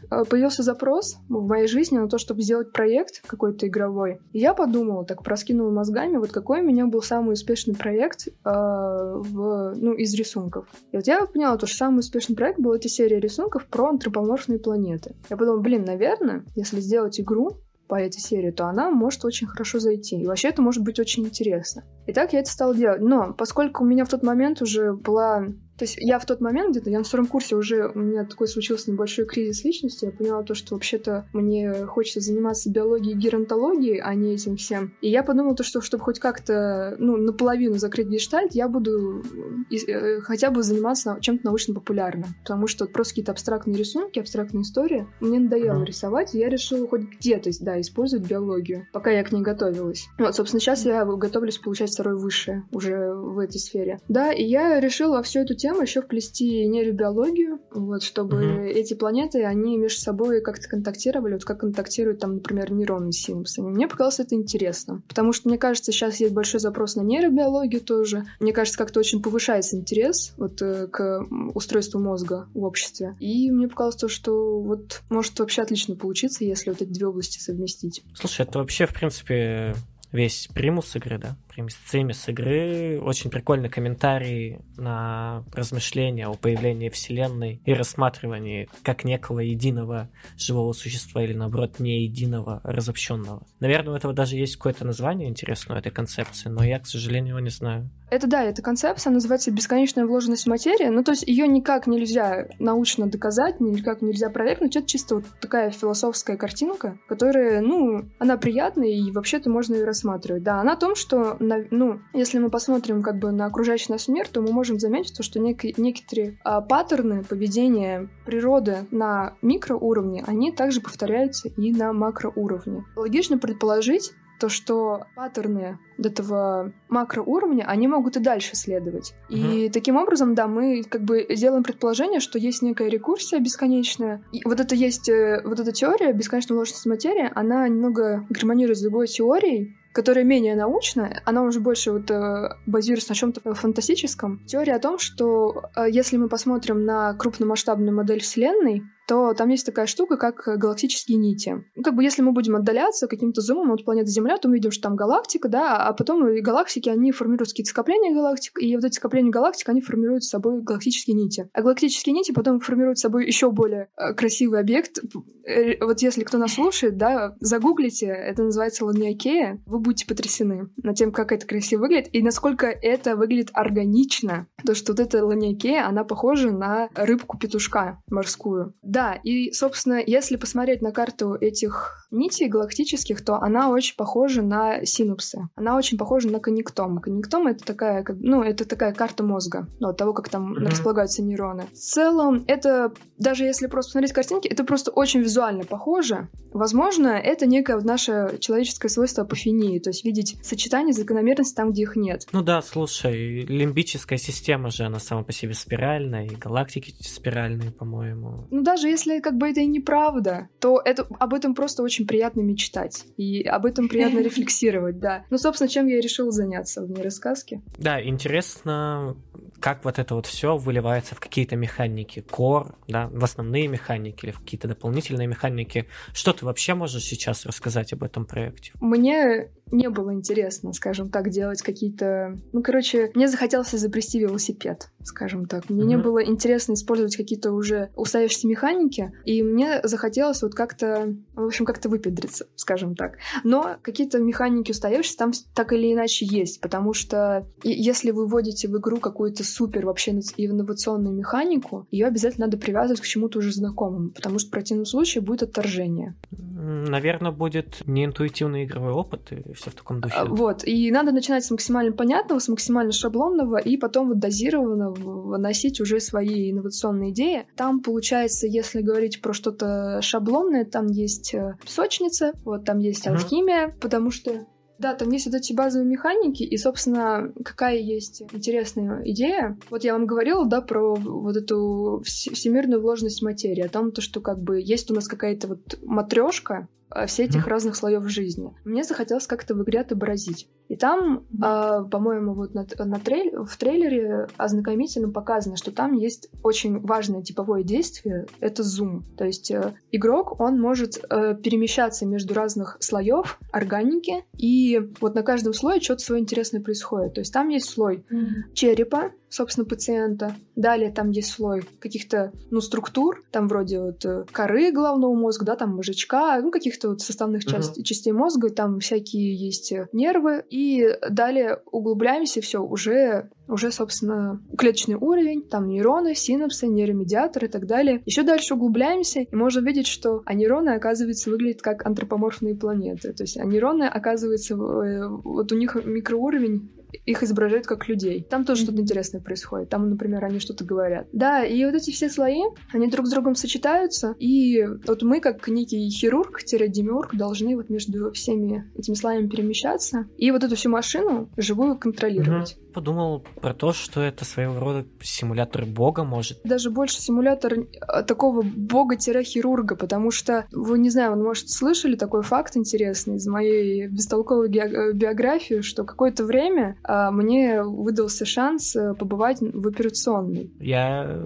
появился запрос в моей жизни на то, чтобы сделать проект какой-то игровой. И я подумала, так проскинула мозгами, вот какой у меня был самый успешный проект э, в, ну, из рисунков. И вот я поняла, то, что самый успешный проект был эта серия рисунков про антропоморфные планеты. Я подумала, блин, наверное, если сделать игру, по этой серии, то она может очень хорошо зайти. И вообще это может быть очень интересно. И так я это стала делать. Но поскольку у меня в тот момент уже была То есть я в тот момент где-то, я на втором курсе уже, у меня такой случился небольшой кризис личности, я поняла то, что вообще-то мне хочется заниматься биологией и геронтологией, а не этим всем. И я подумала то, что чтобы хоть как-то, ну, наполовину закрыть гештальт, я буду э, хотя бы заниматься чем-то научно-популярным. Потому что просто какие-то абстрактные рисунки, абстрактные истории, мне надоело рисовать, и я решила хоть где-то, да, использовать биологию, пока я к ней готовилась. Вот, собственно, сейчас я готовлюсь получать второе высшее уже в этой сфере. Да, и я решила всю эту тему еще вплести нейробиологию, вот, чтобы mm-hmm. эти планеты, они между собой как-то контактировали, вот как контактируют там, например, нейронные синапсы. Мне показалось это интересно, потому что, мне кажется, сейчас есть большой запрос на нейробиологию тоже. Мне кажется, как-то очень повышается интерес вот э, к устройству мозга в обществе. И мне показалось то, что вот может вообще отлично получиться, если вот эти две области совместить. Слушай, это вообще, в принципе, весь примус игры, да? Примус игры. Очень прикольный комментарий на размышления о появлении Вселенной и рассматривании как некого единого живого существа или, наоборот, не единого, разобщенного. Наверное, у этого даже есть какое-то название интересное, этой концепции, но я, к сожалению, его не знаю. Это да, эта концепция называется бесконечная вложенность материи. Ну, то есть ее никак нельзя научно доказать, никак нельзя провернуть. Это чисто вот такая философская картинка, которая, ну, она приятная и вообще-то можно ее рассматривать. Да, она о том, что, ну, если мы посмотрим как бы на окружающий нас мир, то мы можем заметить то, что нек- некоторые а, паттерны поведения природы на микроуровне, они также повторяются и на макроуровне. Логично предположить, то, что паттерны этого макроуровня, они могут и дальше следовать. Uh-huh. И таким образом, да, мы как бы делаем предположение, что есть некая рекурсия бесконечная. И вот это есть, э, вот эта теория бесконечной множественности материи, она немного гармонирует с другой теорией, которая менее научная, она уже больше вот э, базируется на чем-то фантастическом. Теория о том, что э, если мы посмотрим на крупномасштабную модель Вселенной, то там есть такая штука, как галактические нити. Ну, как бы если мы будем отдаляться каким-то зумом от планеты Земля, то мы видим, что там галактика, да, а потом и галактики, они формируют какие-то скопления галактик, и вот эти скопления галактик, они формируют с собой галактические нити. А галактические нити потом формируют с собой еще более э, красивый объект. Э, вот если кто нас слушает, да, загуглите, это называется Ланиакея, вы будете потрясены над тем, как это красиво выглядит, и насколько это выглядит органично. То, что вот эта Ланиакея, она похожа на рыбку-петушка морскую. Да, и, собственно, если посмотреть на карту этих нитей галактических, то она очень похожа на синапсы. Она очень похожа на коннектом. Коннектом — это такая, ну, это такая карта мозга, ну, от того, как там mm-hmm. располагаются нейроны. В целом, это, даже если просто посмотреть картинки, это просто очень визуально похоже. Возможно, это некое наше человеческое свойство апофении, то есть видеть сочетание закономерности там, где их нет. Ну да, слушай, лимбическая система же, она сама по себе спиральная, и галактики спиральные, по-моему. Ну даже если как бы это и неправда, то это, об этом просто очень приятно мечтать. И об этом приятно рефлексировать, да. Ну, собственно, чем я решил заняться в нейросказке. Да, интересно, как вот это вот все выливается в какие-то механики, core, да, в основные механики или в какие-то дополнительные механики. Что ты вообще можешь сейчас рассказать об этом проекте? Мне не было интересно, скажем так, делать какие-то... Ну, короче, мне захотелось изобрести велосипед, скажем так. Мне mm-hmm. не было интересно использовать какие-то уже устоявшиеся механики, и мне захотелось вот как-то, в общем, как-то выпендриться, скажем так. Но какие-то механики устоявшиеся там так или иначе есть, потому что если вы вводите в игру какую-то супер вообще инновационную механику, ее обязательно надо привязывать к чему-то уже знакомому, потому что в противном случае будет отторжение. Наверное, будет неинтуитивный игровой опыт, и все в таком духе. А, вот, и надо начинать с максимально понятного, с максимально шаблонного, и потом вот дозированно выносить уже свои инновационные идеи. Там, получается, если говорить про что-то шаблонное, там есть э, песочница, вот там есть алхимия, mm-hmm. потому что да, там есть вот эти базовые механики, и, собственно, какая есть интересная идея. Вот я вам говорила, да, про вот эту всемирную вложенность материи, о том, то, что как бы есть у нас какая-то вот матрешка, Э, все этих mm-hmm. разных слоев жизни. Мне захотелось как-то в игре отобразить. И там, э, по-моему, вот на, на трейль, в трейлере ознакомительно показано, что там есть очень важное типовое действие — это зум. То есть э, игрок, он может э, перемещаться между разных слоев органики, и вот на каждом слое что-то свое интересное происходит. То есть там есть слой mm-hmm. черепа, собственно, пациента. Далее там есть слой каких-то, ну, структур, там вроде вот э, коры головного мозга, да, там мозжечка, ну, каких-то вот составных uh-huh. частей, частей мозга, там всякие есть э, нервы, и далее углубляемся, все, уже уже, собственно, клеточный уровень, там нейроны, синапсы, нейромедиаторы и так далее. Еще дальше углубляемся, и можно видеть, что а нейроны, оказывается, выглядят как антропоморфные планеты. То есть а нейроны, оказывается, э, вот у них микроуровень их изображают как людей. Там тоже mm-hmm. что-то интересное происходит. Там, например, они что-то говорят. Да, и вот эти все слои, они друг с другом сочетаются, и вот мы, как некий хирург-демиург, должны вот между всеми этими слоями перемещаться и вот эту всю машину живую контролировать. Mm-hmm подумал про то, что это своего рода симулятор бога, может. Даже больше симулятор э, такого бога-хирурга, потому что, вы, не знаю, вы, может, слышали такой факт интересный из моей бестолковой э, биографии, что какое-то время а, мне выдался шанс э, побывать в операционной. Я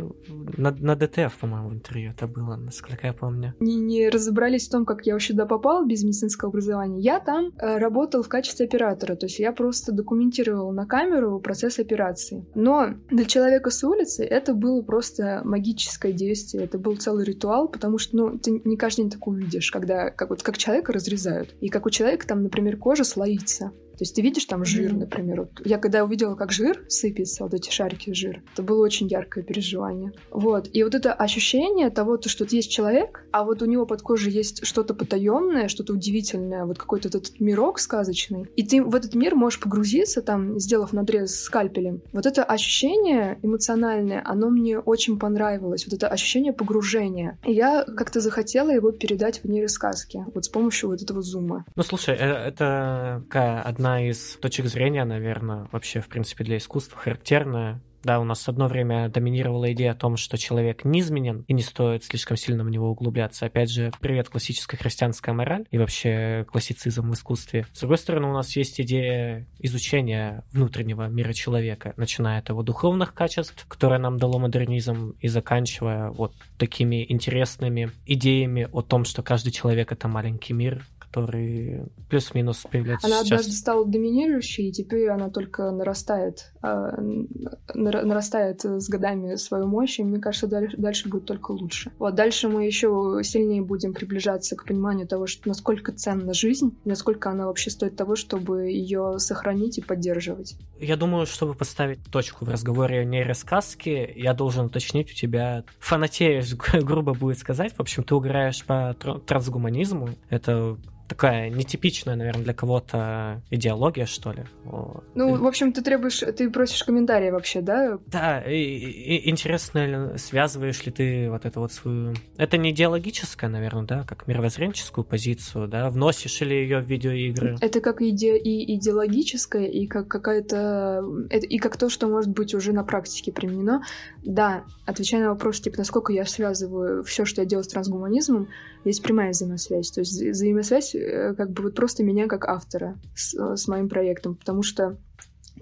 на, на ДТФ, по-моему, интервью это было, насколько я помню. Не, не разобрались в том, как я вообще туда попал без медицинского образования. Я там э, работал в качестве оператора, то есть я просто документировал на камеру процесс операции. Но для человека с улицы это было просто магическое действие, это был целый ритуал, потому что, ну, ты не каждый день такое увидишь, когда как, вот, как человека разрезают, и как у человека там, например, кожа слоится. То есть ты видишь там жир, например. Вот я когда увидела, как жир сыпется, вот эти шарики жира, это было очень яркое переживание. Вот. И вот это ощущение того, то, что есть человек, а вот у него под кожей есть что-то потаенное, что-то удивительное, вот какой-то этот мирок сказочный, и ты в этот мир можешь погрузиться, там, сделав надрез скальпелем. Вот это ощущение эмоциональное, оно мне очень понравилось. Вот это ощущение погружения. И я как-то захотела его передать в нейросказке, вот с помощью вот этого зума. Ну, слушай, э, это такая одна одна из точек зрения, наверное, вообще, в принципе, для искусства характерная. Да, у нас одно время доминировала идея о том, что человек низменен и не стоит слишком сильно в него углубляться. Опять же, привет классическая христианская мораль и вообще классицизм в искусстве. С другой стороны, у нас есть идея изучения внутреннего мира человека, начиная от его духовных качеств, которые нам дало модернизм, и заканчивая вот такими интересными идеями о том, что каждый человек — это маленький мир, который плюс-минус появляется она сейчас. однажды стала доминирующей, и теперь она только нарастает, э, нарастает с годами свою мощь, и мне кажется, дальше, дальше будет только лучше. Вот дальше мы еще сильнее будем приближаться к пониманию того, что насколько ценна жизнь, насколько она вообще стоит того, чтобы ее сохранить и поддерживать. Я думаю, чтобы поставить точку в разговоре о нейросказке, я должен уточнить у тебя, фанатеешь, грубо будет сказать, в общем, ты угораешь по трансгуманизму, это такая нетипичная, наверное, для кого-то идеология, что ли. Ну, в общем, ты требуешь, ты просишь комментарии вообще, да? Да, и, и, интересно, связываешь ли ты вот эту вот свою... Это не идеологическая, наверное, да, как мировоззренческую позицию, да? Вносишь ли ее в видеоигры? Это как иде... и идеологическая, и как какая-то... Это... И как то, что может быть уже на практике применено. Да, отвечая на вопрос, типа, насколько я связываю все, что я делаю с трансгуманизмом, есть прямая взаимосвязь. То есть взаимосвязь как бы вот просто меня как автора с, э, с моим проектом, потому что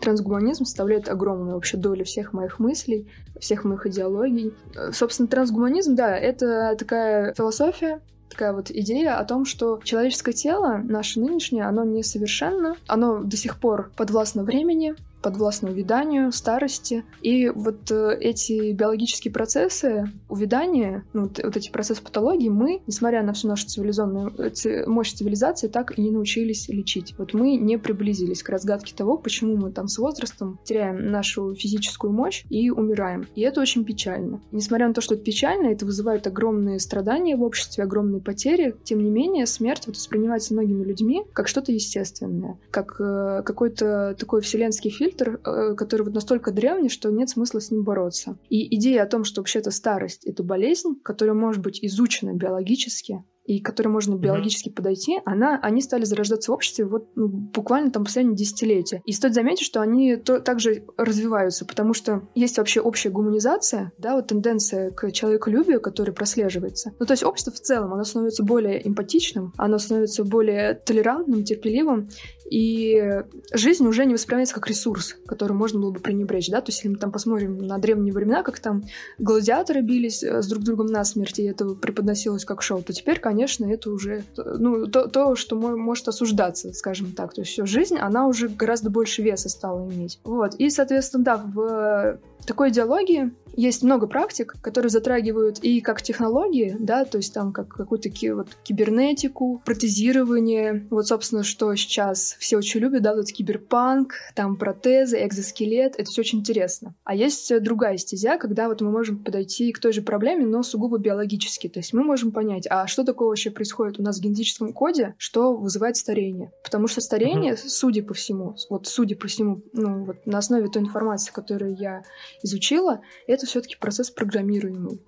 трансгуманизм составляет огромную вообще долю всех моих мыслей, всех моих идеологий. Э, собственно, трансгуманизм, да, это такая философия, такая вот идея о том, что человеческое тело, наше нынешнее, оно несовершенно, оно до сих пор подвластно времени, подвластно увяданию, старости. И вот э, эти биологические процессы увядания, ну, вот, вот эти процессы патологии, мы, несмотря на всю нашу цивилизованную э, мощь цивилизации, так и не научились лечить. Вот мы не приблизились к разгадке того, почему мы там с возрастом теряем нашу физическую мощь и умираем. И это очень печально. Несмотря на то, что это печально, это вызывает огромные страдания в обществе, огромные потери, тем не менее смерть вот воспринимается многими людьми как что-то естественное, как э, какой-то такой вселенский фильм, фильтр, э, который вот настолько древний, что нет смысла с ним бороться. И идея о том, что вообще-то старость — это болезнь, которая может быть изучена биологически, и к которой можно биологически mm-hmm. подойти, она, они стали зарождаться в обществе вот ну, буквально там последние десятилетия. И стоит заметить, что они то, также развиваются, потому что есть вообще общая гуманизация, да, вот тенденция к человеколюбию, которая прослеживается. Ну, то есть общество в целом, оно становится более эмпатичным, оно становится более толерантным, терпеливым, и жизнь уже не воспринимается как ресурс, который можно было бы пренебречь, да, то есть если мы там посмотрим на древние времена, как там гладиаторы бились э, с друг другом насмерть, и это преподносилось как шоу, то теперь, конечно, это уже ну, то, то, что может осуждаться, скажем так. То есть все, жизнь, она уже гораздо больше веса стала иметь. Вот. И, соответственно, да, в такой идеологии есть много практик, которые затрагивают и как технологии, да, то есть там как какую-то ки- вот, кибернетику, протезирование, вот, собственно, что сейчас все очень любят, да, вот киберпанк, там протезы, экзоскелет, это все очень интересно. А есть другая стезя, когда вот мы можем подойти к той же проблеме, но сугубо биологически, то есть мы можем понять, а что такое вообще происходит у нас в генетическом коде, что вызывает старение. Потому что старение, mm-hmm. судя по всему, вот судя по всему, ну, вот на основе той информации, которую я изучила, это все-таки процесс программируемый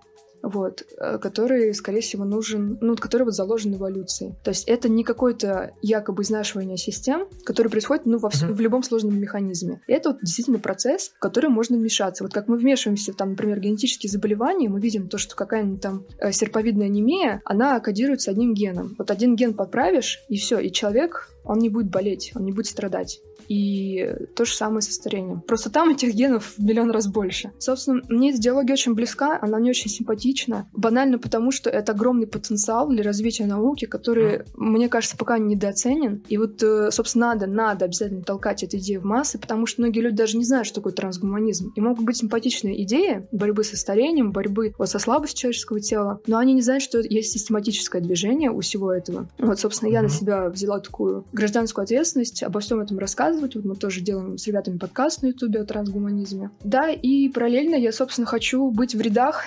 вот, э, который, скорее всего, нужен, ну, который вот заложен эволюцией. То есть это не какое-то якобы изнашивание систем, которое происходит, ну, во вс- mm-hmm. в любом сложном механизме. Это вот действительно процесс, в который можно вмешаться. Вот как мы вмешиваемся там, например, генетические заболевания, мы видим то, что какая-нибудь там э, серповидная анемия, она кодируется одним геном. Вот один ген подправишь, и все, и человек, он не будет болеть, он не будет страдать. И то же самое со старением. Просто там этих генов в миллион раз больше. Собственно, мне эта идеология очень близка, она мне очень симпатична. Банально потому, что это огромный потенциал для развития науки, который, mm. мне кажется, пока недооценен. И вот, э, собственно, надо, надо обязательно толкать эту идею в массы, потому что многие люди даже не знают, что такое трансгуманизм. И могут быть симпатичные идеи борьбы со старением, борьбы вот, со слабостью человеческого тела, но они не знают, что есть систематическое движение у всего этого. Вот, собственно, я на себя взяла такую гражданскую ответственность, обо всем этом рассказывать, рассказывать. Вот мы тоже делаем с ребятами подкаст на Ютубе о трансгуманизме. Да, и параллельно я, собственно, хочу быть в рядах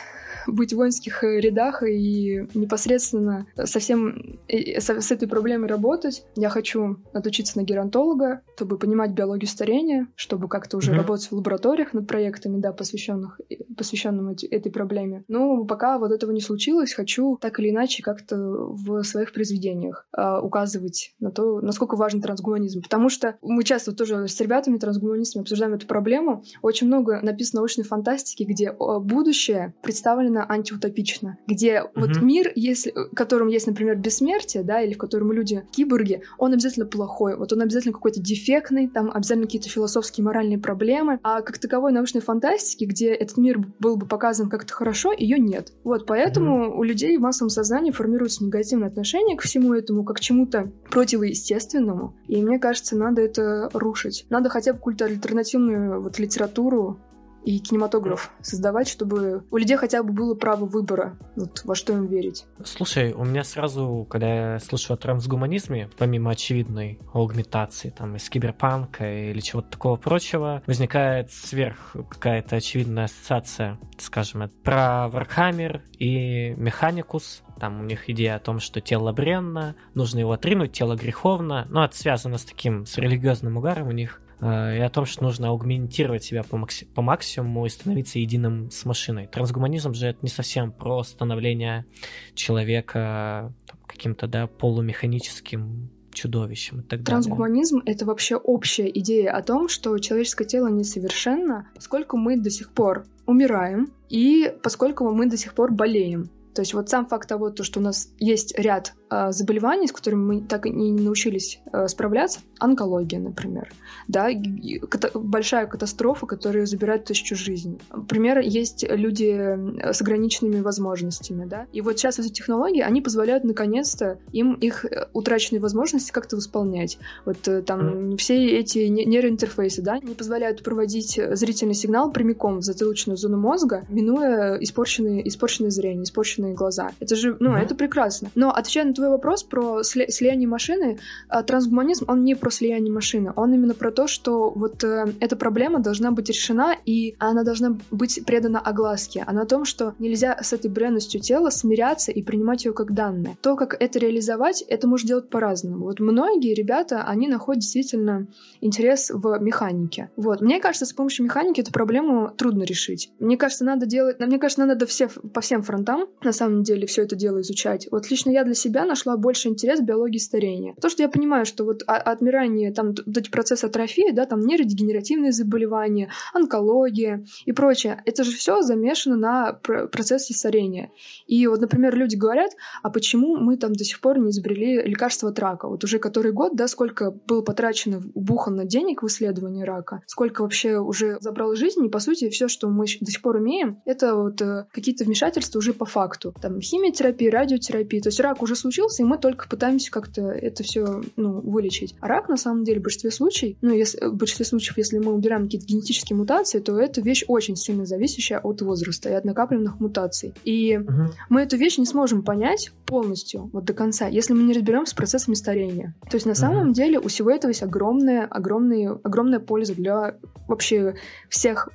быть в воинских э, рядах и непосредственно со всем с этой проблемой работать. Я хочу отучиться на геронтолога, чтобы понимать биологию старения, чтобы как-то уже mm-hmm. работать в лабораториях над проектами, да, посвященных посвященным этой проблеме. Но пока вот этого не случилось, хочу так или иначе как-то в своих произведениях э, указывать на то, насколько важен трансгуманизм. Потому что мы часто тоже с ребятами трансгуманистами обсуждаем эту проблему. Очень много написано научной фантастики, где будущее представлено довольно антиутопично, где угу. вот мир, если, в котором есть, например, бессмертие, да, или в котором люди киборги, он обязательно плохой, вот он обязательно какой-то дефектный, там обязательно какие-то философские, моральные проблемы, а как таковой научной фантастики, где этот мир был бы показан как-то хорошо, ее нет. Вот, поэтому угу. у людей в массовом сознании формируется негативное отношение к всему этому, как к чему-то противоестественному, и мне кажется, надо это рушить. Надо хотя бы какую-то альтернативную вот литературу и кинематограф создавать, чтобы у людей хотя бы было право выбора, вот во что им верить. Слушай, у меня сразу, когда я слышу о трансгуманизме, помимо очевидной аугментации там из киберпанка или чего-то такого прочего, возникает сверх какая-то очевидная ассоциация, скажем, про Warhammer и Mechanicus, там у них идея о том, что тело бренно, нужно его отринуть, тело греховно. Ну, это связано с таким, с религиозным угаром у них. Э, и о том, что нужно аугментировать себя по, макси- по максимуму и становиться единым с машиной. Трансгуманизм же это не совсем про становление человека каким-то да, полумеханическим чудовищем и так далее. Трансгуманизм — это вообще общая идея о том, что человеческое тело несовершенно, поскольку мы до сих пор умираем, и поскольку мы до сих пор болеем. То есть вот сам факт того, то, что у нас есть ряд э, заболеваний, с которыми мы так и не научились э, справляться, онкология, например, да, ката- большая катастрофа, которая забирает тысячу жизней. Например, есть люди с ограниченными возможностями, да, и вот сейчас эти технологии, они позволяют наконец-то им их э, утраченные возможности как-то восполнять. Вот э, там все эти нейроинтерфейсы, да, не позволяют проводить зрительный сигнал прямиком в затылочную зону мозга, минуя испорченное, испорченное зрение, испорченные собственные глаза. Это же, ну, mm-hmm. это прекрасно. Но отвечая на твой вопрос про сли- слияние машины, э, трансгуманизм, он не про слияние машины, он именно про то, что вот э, эта проблема должна быть решена, и она должна быть предана огласке. Она о том, что нельзя с этой бренностью тела смиряться и принимать ее как данное. То, как это реализовать, это можно делать по-разному. Вот многие ребята, они находят действительно интерес в механике. Вот. Мне кажется, с помощью механики эту проблему трудно решить. Мне кажется, надо делать... Мне кажется, надо все, по всем фронтам на самом деле все это дело изучать. Вот лично я для себя нашла больше интерес в биологии старения. То, что я понимаю, что вот отмирание, там, вот эти процессы атрофии, да, там нейродегенеративные заболевания, онкология и прочее, это же все замешано на процессе старения. И вот, например, люди говорят, а почему мы там до сих пор не изобрели лекарство от рака? Вот уже который год, да, сколько было потрачено, убухано денег в исследовании рака, сколько вообще уже забрало жизни, и, по сути, все, что мы до сих пор имеем, это вот э, какие-то вмешательства уже по факту. Там химиотерапия, радиотерапия. То есть рак уже случился и мы только пытаемся как-то это все ну, вылечить. А рак, на самом деле, в большинстве случаев, ну, если, в большинстве случаев, если мы убираем какие-то генетические мутации, то это вещь очень сильно зависящая от возраста и от накапливаемых мутаций. И угу. мы эту вещь не сможем понять полностью, вот до конца, если мы не разберемся с процессами старения. То есть на самом угу. деле у всего этого есть огромная, огромная, огромная польза для вообще всех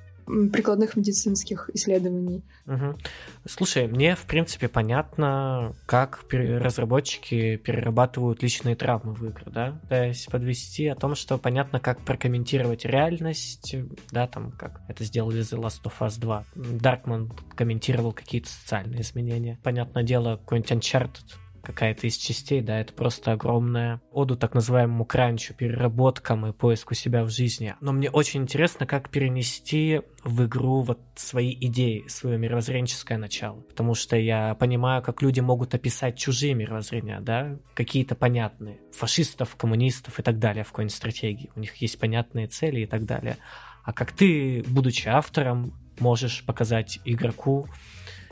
прикладных медицинских исследований. Угу. Слушай, мне в принципе понятно, как разработчики перерабатывают личные травмы в игры, да? То подвести о том, что понятно, как прокомментировать реальность, да, там, как это сделали The Last of Us 2. Даркман комментировал какие-то социальные изменения. Понятное дело, какой-нибудь Uncharted какая-то из частей, да, это просто огромная оду так называемому кранчу, переработкам и поиску себя в жизни. Но мне очень интересно, как перенести в игру вот свои идеи, свое мировоззренческое начало. Потому что я понимаю, как люди могут описать чужие мировоззрения, да, какие-то понятные. Фашистов, коммунистов и так далее в какой-нибудь стратегии. У них есть понятные цели и так далее. А как ты, будучи автором, можешь показать игроку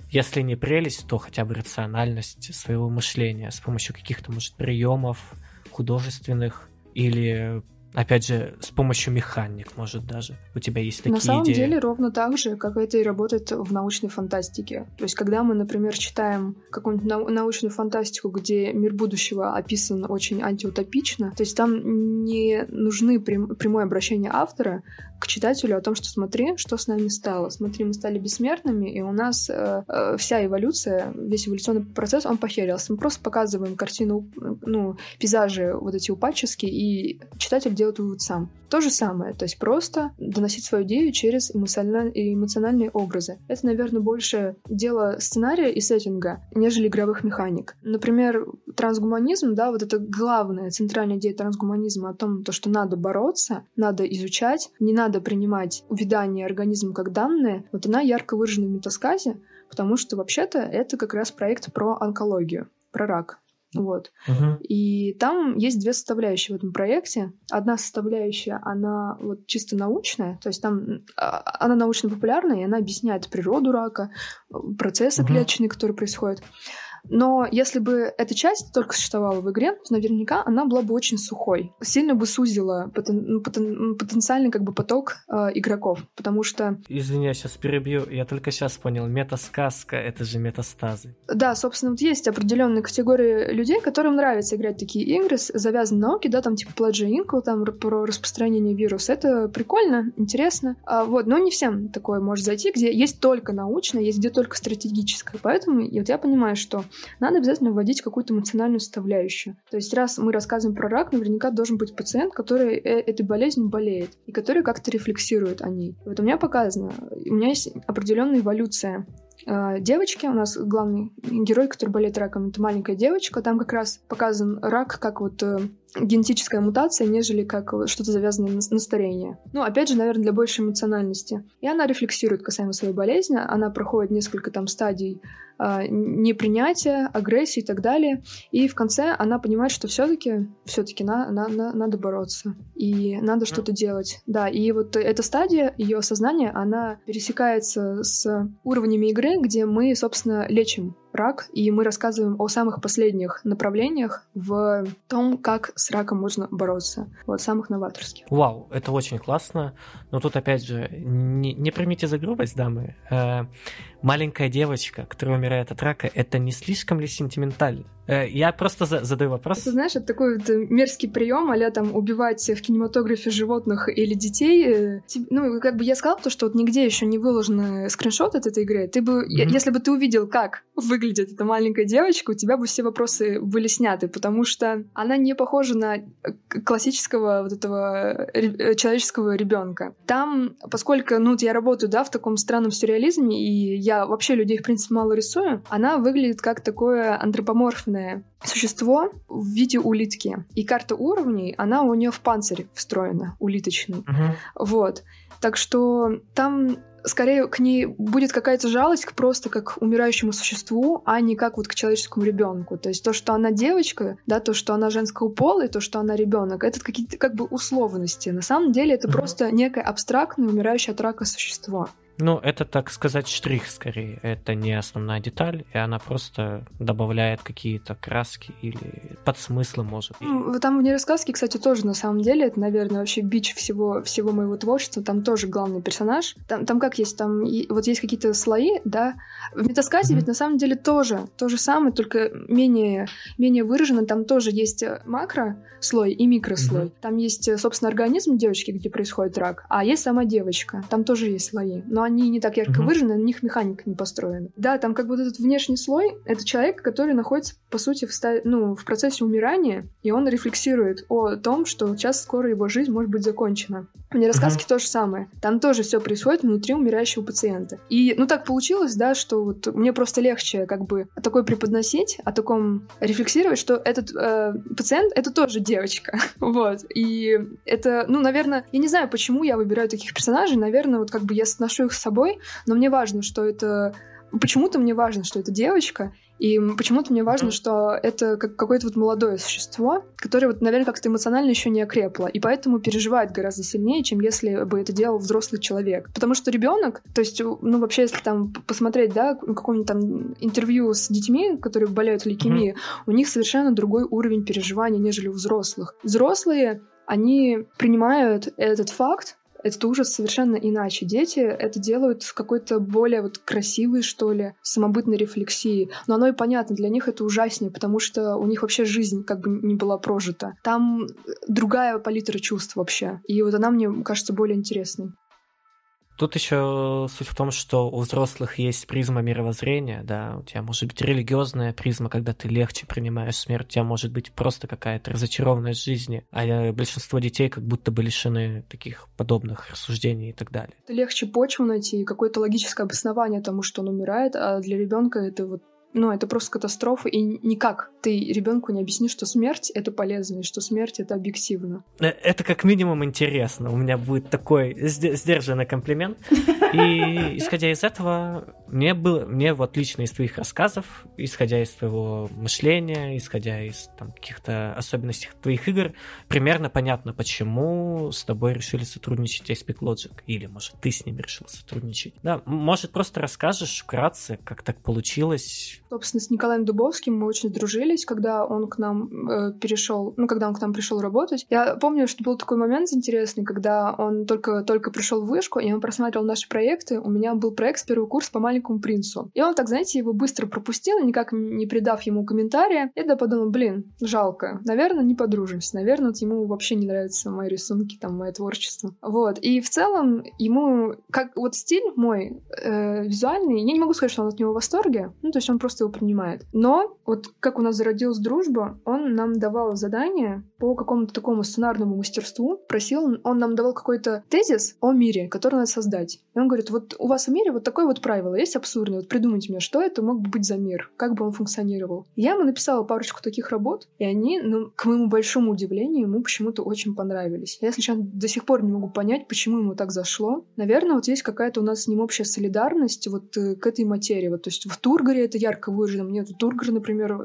если не прелесть, то хотя бы рациональность своего мышления с помощью каких-то, может, приемов художественных или Опять же, с помощью механик, может, даже. У тебя есть такие На самом идеи. деле, ровно так же, как это и работает в научной фантастике. То есть, когда мы, например, читаем какую-нибудь нау- научную фантастику, где мир будущего описан очень антиутопично, то есть там не нужны прям- прямое обращение автора к читателю о том, что смотри, что с нами стало. Смотри, мы стали бессмертными, и у нас э, э, вся эволюция, весь эволюционный процесс, он похерился. Мы просто показываем картину, ну, пейзажи вот эти упадческие, и читатель делает вывод сам. То же самое, то есть просто доносить свою идею через эмоциональные, эмоциональные образы. Это, наверное, больше дело сценария и сеттинга, нежели игровых механик. Например, трансгуманизм, да, вот это главная, центральная идея трансгуманизма о том, то, что надо бороться, надо изучать, не надо принимать увядание организма как данное, вот она ярко выражена в метасказе, потому что вообще-то это как раз проект про онкологию, про рак. Вот. Uh-huh. И там есть две составляющие в этом проекте. Одна составляющая, она вот чисто научная, то есть там а, она научно-популярная, и она объясняет природу рака, процессы uh-huh. клеточные, которые происходят. Но если бы эта часть только существовала в игре, то наверняка она была бы очень сухой. Сильно бы сузила потен, ну, потен, потенциальный как бы поток э, игроков, потому что... Извини, я сейчас перебью. Я только сейчас понял. Метасказка — это же метастазы. Да, собственно, вот есть определенные категории людей, которым нравится играть такие игры, завязанные на науке, да, там типа Pledge Inc., там про распространение вируса. Это прикольно, интересно. А, вот, но не всем такое может зайти, где есть только научное, есть где только стратегическое. Поэтому вот я понимаю, что надо обязательно вводить какую-то эмоциональную составляющую. То есть раз мы рассказываем про рак, наверняка должен быть пациент, который э, этой болезнью болеет и который как-то рефлексирует о ней. Вот у меня показано, у меня есть определенная эволюция э, девочки. У нас главный герой, который болеет раком, это маленькая девочка. Там как раз показан рак как вот э, генетическая мутация, нежели как что-то завязанное на, на старение. Ну, опять же, наверное, для большей эмоциональности. И она рефлексирует касаемо своей болезни. Она проходит несколько там стадий э, непринятия, агрессии и так далее. И в конце она понимает, что все-таки все-таки на, на, на, надо бороться и надо что-то делать. Да, и вот эта стадия ее сознания, она пересекается с уровнями игры, где мы, собственно, лечим рак, и мы рассказываем о самых последних направлениях в том, как с раком можно бороться. Вот, самых новаторских. Вау, это очень классно. Но тут, опять же, не, не примите за грубость, дамы. Э, маленькая девочка, которая умирает от рака, это не слишком ли сентиментально? Э, я просто за задаю вопрос. Ты знаешь, это такой вот мерзкий прием, а там убивать в кинематографе животных или детей. Э, ну, как бы я сказала, то, что вот нигде еще не выложен скриншот от этой игры. Ты бы, mm-hmm. если бы ты увидел, как выглядит эта маленькая девочка, у тебя бы все вопросы были сняты, потому что она не похожа на классического вот этого человеческого ребенка. Там, поскольку, ну, я работаю, да, в таком странном сюрреализме, и я вообще людей, в принципе, мало рисую, она выглядит как такое антропоморфное существо в виде улитки. И карта уровней, она у нее в панцире встроена, улиточный. Uh-huh. Вот. Так что там скорее к ней будет какая-то жалость просто как к умирающему существу, а не как вот к человеческому ребенку. То есть то, что она девочка, да, то, что она женского пола, и то, что она ребенок, это какие-то как бы условности. На самом деле это uh-huh. просто некое абстрактное умирающее от рака существо. Ну, это, так сказать, штрих скорее. Это не основная деталь, и она просто добавляет какие-то краски или подсмыслы, может. Ну, там в нерассказке, кстати, тоже на самом деле, это, наверное, вообще бич всего, всего моего творчества. Там тоже главный персонаж. Там, там как есть, там вот есть какие-то слои, да. В метасказе mm-hmm. ведь на самом деле тоже то же самое, только менее, менее выражено. Там тоже есть макро слой и микрослой. Mm-hmm. Там есть, собственно, организм девочки, где происходит рак, а есть сама девочка. Там тоже есть слои. Но они не так ярко mm-hmm. выражены, на них механика не построена. Да, там как бы этот внешний слой — это человек, который находится, по сути, в, ста... ну, в процессе умирания, и он рефлексирует о том, что сейчас скоро его жизнь может быть закончена. В нерассказке mm-hmm. то же самое. Там тоже все происходит внутри умирающего пациента. И, ну, так получилось, да, что вот мне просто легче как бы такое преподносить, о таком рефлексировать, что этот э, пациент — это тоже девочка. вот. И это, ну, наверное, я не знаю, почему я выбираю таких персонажей. Наверное, вот как бы я отношу их собой, но мне важно, что это... Почему-то мне важно, что это девочка, и почему-то мне важно, что это как какое-то вот молодое существо, которое вот, наверное, как-то эмоционально еще не окрепло, и поэтому переживает гораздо сильнее, чем если бы это делал взрослый человек. Потому что ребенок, то есть, ну, вообще, если там посмотреть, да, какое-нибудь там интервью с детьми, которые болеют лейкемией, mm-hmm. у них совершенно другой уровень переживания, нежели у взрослых. Взрослые они принимают этот факт этот ужас совершенно иначе. Дети это делают с какой-то более вот красивой, что ли, самобытной рефлексией. Но оно и понятно, для них это ужаснее, потому что у них вообще жизнь как бы не была прожита. Там другая палитра чувств вообще. И вот она мне кажется более интересной. Тут еще суть в том, что у взрослых есть призма мировоззрения, да, у тебя может быть религиозная призма, когда ты легче принимаешь смерть, у тебя может быть просто какая-то разочарованность жизни, а большинство детей как будто бы лишены таких подобных рассуждений и так далее. Легче почву найти, какое-то логическое обоснование тому, что он умирает, а для ребенка это вот ну, это просто катастрофа, и никак ты ребенку не объяснишь, что смерть это полезно, и что смерть это объективно. Э, это как минимум интересно. У меня будет такой сдержанный комплимент. И исходя из этого, мне было, мне вот лично из твоих рассказов, исходя из твоего мышления, исходя из там, каких-то особенностей твоих игр, примерно понятно, почему с тобой решили сотрудничать Aspect Logic. Или, может, ты с ними решил сотрудничать. Да, может, просто расскажешь вкратце, как так получилось, Собственно, с Николаем Дубовским мы очень дружились, когда он к нам э, перешел, ну, когда он к нам пришел работать. Я помню, что был такой момент интересный, когда он только, только пришел в вышку, и он просматривал наши проекты. У меня был проект с первого курса по маленькому принцу. И он так, знаете, его быстро пропустил, никак не придав ему комментария. Я тогда подумала, блин, жалко. Наверное, не подружимся. Наверное, вот ему вообще не нравятся мои рисунки, там, мое творчество. Вот. И в целом ему, как вот стиль мой э, визуальный, я не могу сказать, что он от него в восторге. Ну, то есть он просто его принимает. Но вот как у нас зародилась дружба, он нам давал задания по какому-то такому сценарному мастерству, просил, он нам давал какой-то тезис о мире, который надо создать. И он говорит, вот у вас в мире вот такое вот правило есть абсурдное, вот придумайте мне, что это мог бы быть за мир, как бы он функционировал. Я ему написала парочку таких работ, и они, ну, к моему большому удивлению, ему почему-то очень понравились. Я, если до сих пор не могу понять, почему ему так зашло. Наверное, вот есть какая-то у нас с ним общая солидарность вот э, к этой материи. Вот, то есть в Тургаре это ярко выражено. Мне этот Тургар, например,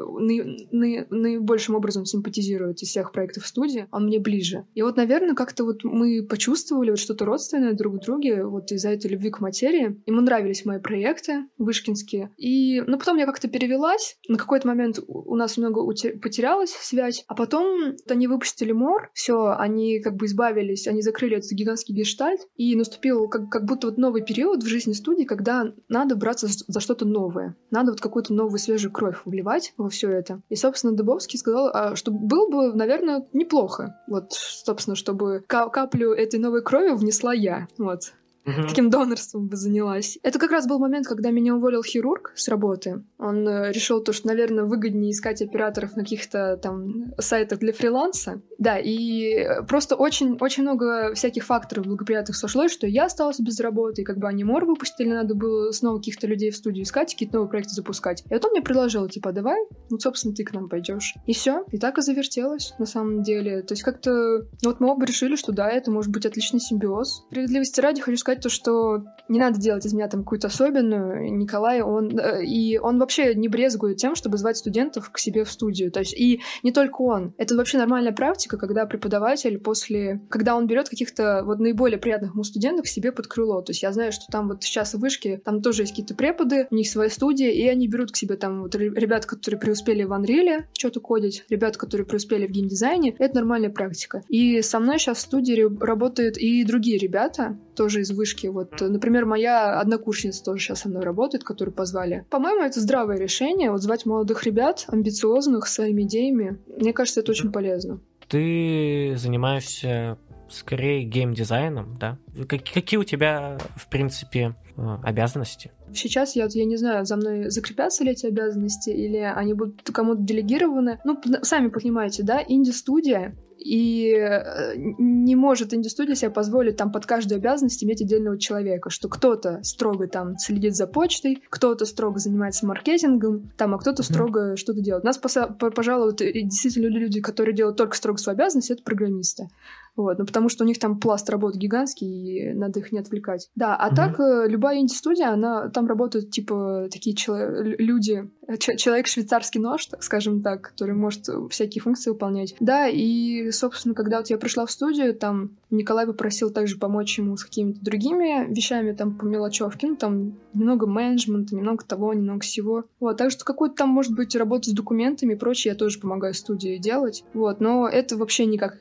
наибольшим образом симпатизирует из всех проектов студии. Он мне ближе. И вот, наверное, как-то вот мы почувствовали вот что-то родственное друг к друге вот из-за этой любви к материи. Ему нравились мои проекты вышкинские. И, ну, потом я как-то перевелась. На какой-то момент у нас много потерялась связь. А потом они выпустили Мор. Все, они как бы избавились, они закрыли этот гигантский гештальт. И наступил как, как будто вот новый период в жизни студии, когда надо браться за что-то новое. Надо вот какую-то новую свежую кровь вливать во все это. И, собственно, Дубовский сказал, а, что было бы, наверное, неплохо. Вот, собственно, чтобы каплю этой новой крови внесла я. Вот угу. таким донорством бы занялась. Это как раз был момент, когда меня уволил хирург с работы. Он э, решил то, что, наверное, выгоднее искать операторов на каких-то там сайтах для фриланса. Да, и просто очень-очень много всяких факторов благоприятных сошлось, что я осталась без работы, и как бы они мор выпустили, надо было снова каких-то людей в студию искать, какие-то новые проекты запускать. И вот он мне предложил, типа, давай, ну, собственно, ты к нам пойдешь. И все. И так и завертелось, на самом деле. То есть как-то... Вот мы оба решили, что да, это может быть отличный симбиоз. Справедливости ради хочу сказать, сказать то, что не надо делать из меня там какую-то особенную. Николай, он... Э, и он вообще не брезгует тем, чтобы звать студентов к себе в студию. То есть и не только он. Это вообще нормальная практика, когда преподаватель после... Когда он берет каких-то вот наиболее приятных ему студентов к себе под крыло. То есть я знаю, что там вот сейчас в вышке, там тоже есть какие-то преподы, у них своя студия, и они берут к себе там вот ребят, которые преуспели в Unreal, что-то кодить, ребят, которые преуспели в геймдизайне. Это нормальная практика. И со мной сейчас в студии работают и другие ребята, тоже из вышки. Вот, например, моя однокурсница тоже сейчас со мной работает, которую позвали. По-моему, это здравое решение, вот звать молодых ребят, амбициозных, своими идеями. Мне кажется, это очень полезно. Ты занимаешься скорее геймдизайном, да? Какие у тебя, в принципе, обязанности? Сейчас я, я не знаю, за мной закрепятся ли эти обязанности, или они будут кому-то делегированы. Ну, сами понимаете, да, инди-студия, и э, не может инди-студия себе позволить там под каждую обязанность иметь отдельного человека, что кто-то строго там следит за почтой, кто-то строго занимается маркетингом, там, а кто-то строго mm-hmm. что-то делает. Нас, пожалуй, вот, действительно люди, которые делают только строго свою обязанность, это программисты. Вот, ну потому что у них там пласт работы гигантский, и надо их не отвлекать. Да, а mm-hmm. так э, любая инди-студия, она там работают типа такие чело- люди, человек швейцарский нож, так скажем так, который может всякие функции выполнять. Да, и собственно, когда вот я пришла в студию, там Николай попросил также помочь ему с какими-то другими вещами, там по мелочевке, ну там немного менеджмента, немного того, немного всего. Вот, так что какую-то там, может быть, работу с документами и прочее я тоже помогаю студии делать. Вот, но это вообще никак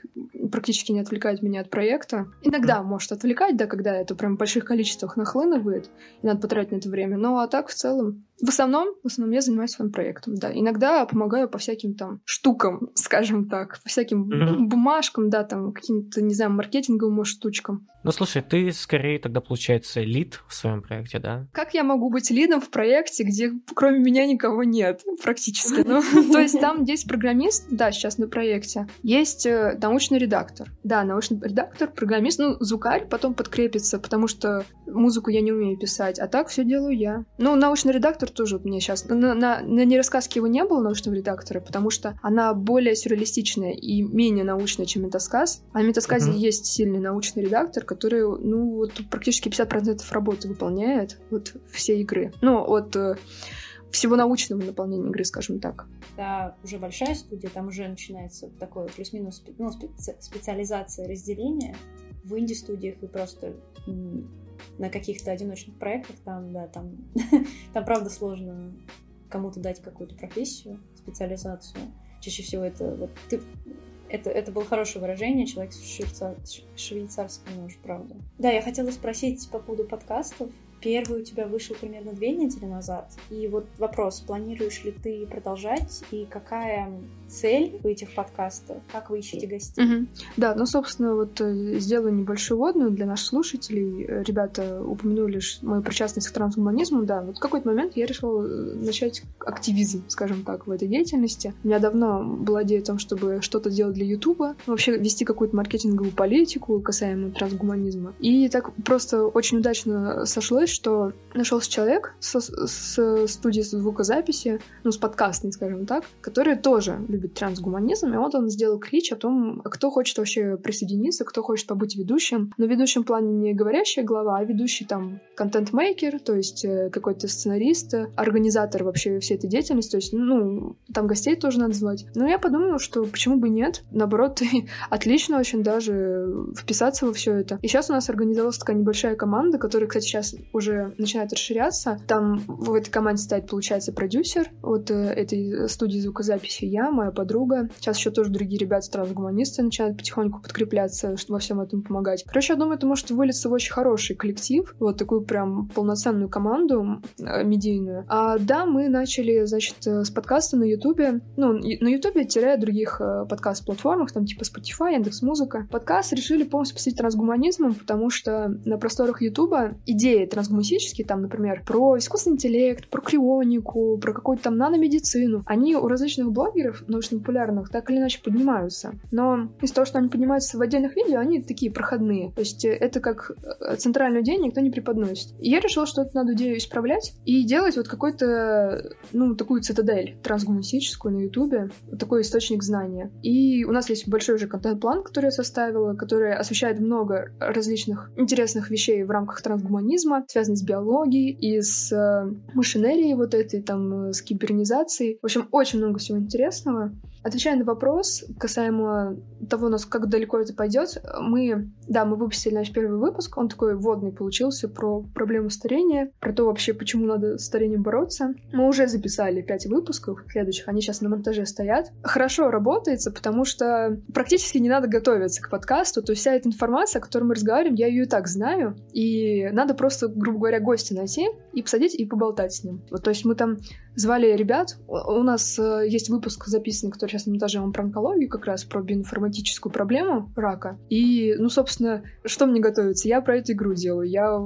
практически не отвлекает меня от проекта. Иногда может отвлекать, да, когда это прям в больших количествах нахлынывает, и надо потратить на это время. Но а так в целом в основном, в основном я занимаюсь своим проектом, да. Иногда помогаю по всяким там штукам, скажем так, по всяким mm-hmm. бумажкам, да, там каким-то, не знаю, маркетинговым, может, штучкам. Ну, слушай, ты скорее тогда, получается, лид в своем проекте, да? Как я могу быть лидом в проекте, где кроме меня никого нет, практически? Ну, то есть там есть программист, да, сейчас на проекте, есть э, научный редактор. Да, научный редактор, программист, ну, звукарь потом подкрепится, потому что музыку я не умею писать, а так все делаю я. Ну, научный редактор тоже мне сейчас... На, на, на нерассказке его не было научного редактора, потому что она более сюрреалистичная и менее научная, чем метасказ. А в метасказе uh-huh. есть сильный научный редактор, который, ну, вот практически 50% работы выполняет вот все игры. Ну, от э, всего научного наполнения игры, скажем так. Да, уже большая студия, там уже начинается такое плюс-минус ну, специализация разделения. В инди-студиях вы просто на каких-то одиночных проектах, там, да, там, там правда сложно кому-то дать какую-то профессию, специализацию. Чаще всего это вот ты это, это было хорошее выражение, человек швейцар, швейцарский нож, правда. Да, я хотела спросить по поводу подкастов. Первый у тебя вышел примерно две недели назад. И вот вопрос, планируешь ли ты продолжать и какая цель у этих подкастов? Как вы ищете гостей? Угу. Да, ну, собственно, вот э, сделаю небольшую водную для наших слушателей. Ребята упомянули мою причастность к трансгуманизму. Да, вот в какой-то момент я решила э, начать активизм, скажем так, в этой деятельности. У меня давно была идея о том, чтобы что-то делать для Ютуба, вообще вести какую-то маркетинговую политику касаемо трансгуманизма. И так просто очень удачно сошлось, что нашелся человек со, с студии звукозаписи, ну, с подкастной, скажем так, который тоже любит трансгуманизм, и вот он сделал клич о том, кто хочет вообще присоединиться, кто хочет побыть ведущим. Но ведущим в плане не говорящая глава, а ведущий там контент-мейкер, то есть э, какой-то сценарист, организатор вообще всей этой деятельности, то есть, ну, там гостей тоже надо звать. Но я подумала, что почему бы нет, наоборот, отлично очень даже вписаться во все это. И сейчас у нас организовалась такая небольшая команда, которая, кстати, сейчас уже начинает расширяться. Там в этой команде стоит, получается, продюсер вот э, этой студии звукозаписи я, моя подруга. Сейчас еще тоже другие ребята, трансгуманисты, начинают потихоньку подкрепляться, чтобы во всем этом помогать. Короче, я думаю, это может вылиться в очень хороший коллектив, вот такую прям полноценную команду э, медийную. А да, мы начали, значит, э, с подкаста на Ютубе, ну, на Ютубе-других подкаст-платформах, там типа Spotify, Яндекс.Музыка. Подкаст решили полностью посвятить трансгуманизму, потому что на просторах Ютуба идея трансгуманизма трансгуманистические, там, например, про искусственный интеллект, про крионику, про какую-то там наномедицину, они у различных блогеров научно-популярных так или иначе поднимаются. Но из-за того, что они поднимаются в отдельных видео, они такие проходные. То есть э, это как э, центральную идею никто не преподносит. И я решила, что это надо идею исправлять и делать вот какой-то, ну, такую цитадель трансгуманистическую на Ютубе, такой источник знания. И у нас есть большой уже контент-план, который я составила, который освещает много различных интересных вещей в рамках трансгуманизма, с биологией и с э, машинерией вот этой, там, э, с кибернизацией. В общем, очень много всего интересного. Отвечая на вопрос касаемо того, нас как далеко это пойдет, мы, да, мы выпустили наш первый выпуск, он такой водный получился про проблему старения, про то вообще, почему надо с старением бороться. Мы уже записали пять выпусков следующих, они сейчас на монтаже стоят. Хорошо работается, потому что практически не надо готовиться к подкасту, то есть вся эта информация, о которой мы разговариваем, я ее и так знаю, и надо просто, грубо говоря, гостя найти и посадить и поболтать с ним. Вот, то есть мы там звали ребят. У нас э, есть выпуск записанный, который сейчас на монтаже про онкологию, как раз про биоинформатическую проблему рака. И, ну, собственно, что мне готовится? Я про эту игру делаю. Я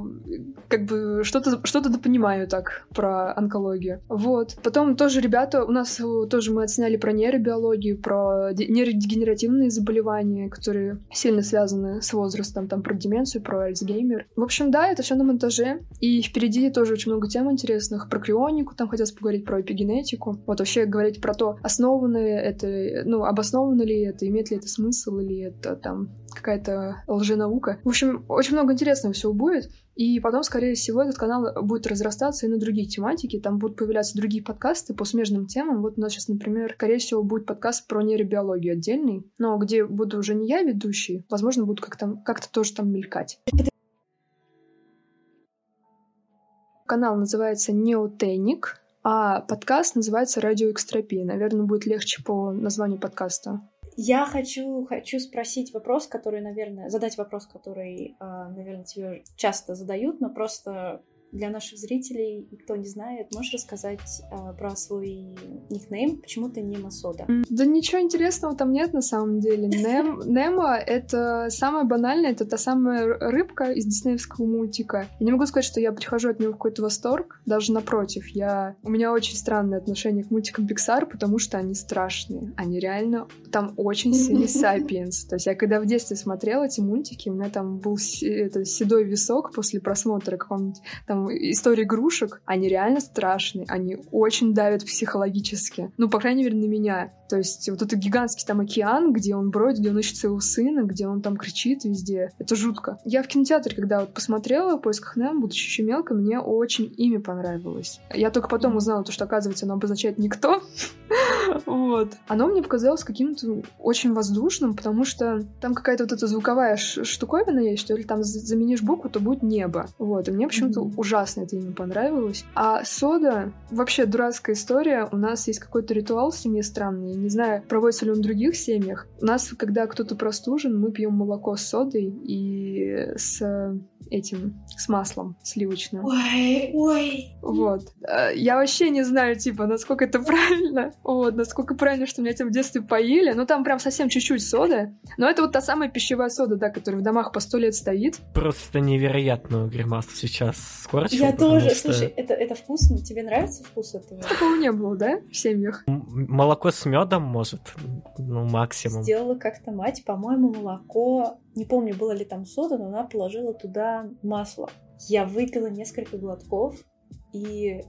как бы что-то что то понимаю так про онкологию. Вот. Потом тоже ребята, у нас тоже мы отсняли про нейробиологию, про нейродегенеративные заболевания, которые сильно связаны с возрастом, там про деменцию, про Альцгеймер. В общем, да, это все на монтаже. И впереди тоже очень много тем интересных. Про крионику там хотелось поговорить говорить про эпигенетику, вот вообще говорить про то, основано это, ну, обосновано ли это, имеет ли это смысл, или это там какая-то лженаука. В общем, очень много интересного всего будет. И потом, скорее всего, этот канал будет разрастаться и на другие тематики. Там будут появляться другие подкасты по смежным темам. Вот у нас сейчас, например, скорее всего, будет подкаст про нейробиологию отдельный, но где буду уже не я ведущий, возможно, буду как-то как тоже там мелькать. Канал называется Неотеник а подкаст называется «Радиоэкстропия». Наверное, будет легче по названию подкаста. Я хочу, хочу спросить вопрос, который, наверное, задать вопрос, который, а, наверное, тебе часто задают, но просто для наших зрителей, кто не знает, можешь рассказать э, про свой никнейм? Почему ты не Масода? Да ничего интересного там нет на самом деле. Нем, Немо — это самое банальное, это та самая рыбка из диснеевского мультика. Я не могу сказать, что я прихожу от него в какой-то восторг, даже напротив. Я... У меня очень странное отношение к мультикам Pixar, потому что они страшные. Они реально... Там очень сильный сапиенс. То есть я когда в детстве смотрела эти мультики, у меня там был это, седой висок после просмотра какого-нибудь там истории игрушек, они реально страшные, они очень давят психологически. Ну, по крайней мере, на меня. То есть вот этот гигантский там океан, где он бродит, где он ищет своего сына, где он там кричит везде. Это жутко. Я в кинотеатре, когда вот посмотрела в поисках Немо, будучи еще мелкой, мне очень имя понравилось. Я только потом узнала, то, что, оказывается, оно обозначает «никто». вот. Оно мне показалось каким-то очень воздушным, потому что там какая-то вот эта звуковая штуковина есть, что ли, там заменишь букву, то будет небо. Вот. И мне почему-то ужасно это имя понравилось. А сода, вообще дурацкая история. У нас есть какой-то ритуал в семье странный не знаю, проводится ли он в других семьях. У нас, когда кто-то простужен, мы пьем молоко с содой и с этим, с маслом сливочным. Ой, ой. Вот. Э, я вообще не знаю, типа, насколько это правильно. Вот, насколько правильно, что меня этим в детстве поили. Ну, там прям совсем чуть-чуть соды. Но это вот та самая пищевая сода, да, которая в домах по сто лет стоит. Просто невероятную гримасу сейчас скорчил. Я тоже. Что... Слушай, это, это вкусно. Тебе нравится вкус этого? Такого не было, да, в семьях? молоко с медом, может, ну, максимум. Сделала как-то мать, по-моему, молоко, не помню, было ли там сода, но она положила туда масло. Я выпила несколько глотков, и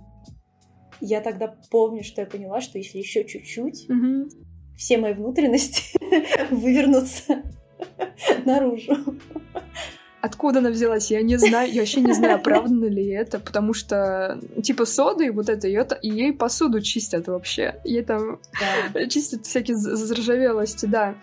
я тогда помню, что я поняла, что если еще чуть-чуть, угу. все мои внутренности вывернутся наружу. Откуда она взялась, я не знаю, я вообще не знаю, оправдано ли это, потому что, типа, соды, вот это, ее, и ей посуду чистят вообще. Ей там да. чистят всякие заржавелости, да.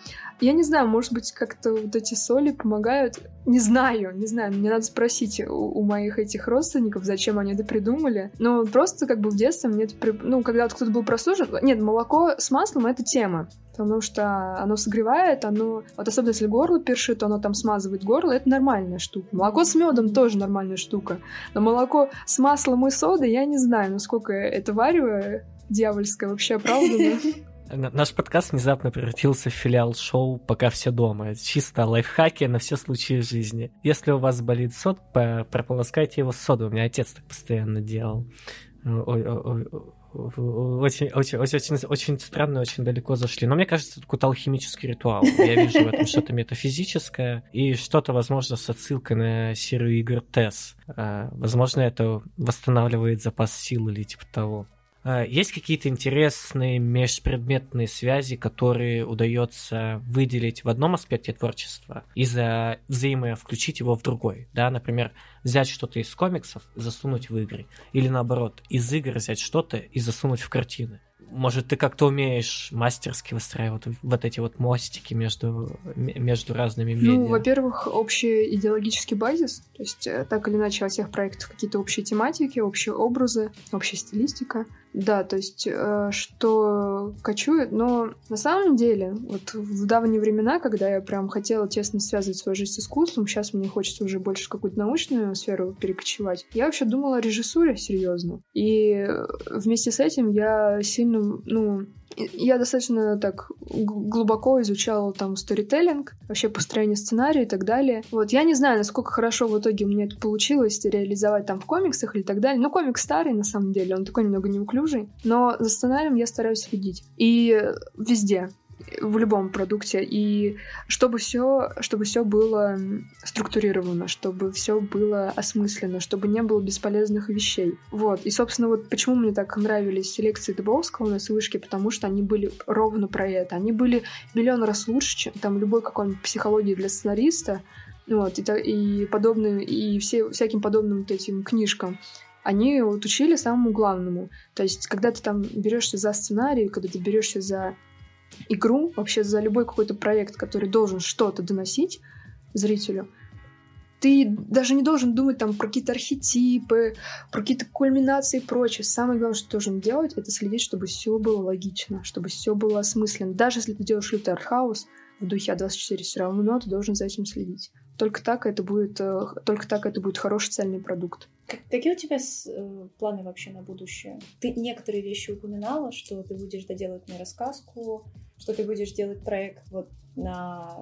Я не знаю, может быть, как-то вот эти соли помогают. Не знаю, не знаю. Мне надо спросить у, у моих этих родственников, зачем они это придумали. Но просто как бы в детстве мне это... При... Ну, когда вот кто-то был прослужен... Нет, молоко с маслом — это тема. Потому что оно согревает, оно... Вот особенно если горло першит, оно там смазывает горло. Это нормальная штука. Молоко с медом тоже нормальная штука. Но молоко с маслом и содой, я не знаю, насколько это варево дьявольское вообще оправдано. Наш подкаст внезапно превратился в филиал шоу «Пока все дома». Чисто лайфхаки на все случаи жизни. Если у вас болит сод, прополоскайте его содой. У меня отец так постоянно делал. Очень, очень, очень, очень странно, очень далеко зашли. Но мне кажется, это какой-то алхимический ритуал. Я вижу в этом что-то метафизическое и что-то, возможно, с отсылкой на серию игр TES. А, возможно, это восстанавливает запас сил или типа того. А, есть какие-то интересные межпредметные связи, которые удается выделить в одном аспекте творчества и за взаимо включить его в другой. Да, например, взять что-то из комиксов, засунуть в игры. Или наоборот, из игр взять что-то и засунуть в картины. Может, ты как-то умеешь мастерски выстраивать вот эти вот мостики между, между разными медиа? Ну, во-первых, общий идеологический базис. То есть, э, так или иначе, во всех проектах какие-то общие тематики, общие образы, общая стилистика. Да, то есть, э, что кочует, но на самом деле, вот в давние времена, когда я прям хотела тесно связывать свою жизнь с искусством, сейчас мне хочется уже больше какую-то научную сферу перекочевать, я вообще думала о режиссуре серьезно. И вместе с этим я сильно, ну, я достаточно так глубоко изучала там сторителлинг, вообще построение сценария и так далее. Вот я не знаю, насколько хорошо в итоге мне это получилось реализовать там в комиксах или так далее. Ну, комик старый, на самом деле, он такой немного неуклюжий, но за сценарием я стараюсь следить. И везде в любом продукте, и чтобы все, чтобы все было структурировано, чтобы все было осмысленно, чтобы не было бесполезных вещей. Вот. И, собственно, вот почему мне так нравились лекции Дубовского на вышке, потому что они были ровно про это. Они были миллион раз лучше, чем там любой какой-нибудь психологии для сценариста, вот, и, и подобные, и все, всяким подобным вот этим книжкам они вот учили самому главному. То есть, когда ты там берешься за сценарий, когда ты берешься за игру, вообще за любой какой-то проект, который должен что-то доносить зрителю, ты даже не должен думать там про какие-то архетипы, про какие-то кульминации и прочее. Самое главное, что ты должен делать, это следить, чтобы все было логично, чтобы все было осмысленно. Даже если ты делаешь лютый артхаус в духе А24, все равно ты должен за этим следить. Только так это будет, э, только так это будет хороший цельный продукт. Какие у тебя э, планы вообще на будущее? Ты некоторые вещи упоминала, что ты будешь доделать мне рассказку, что ты будешь делать проект вот на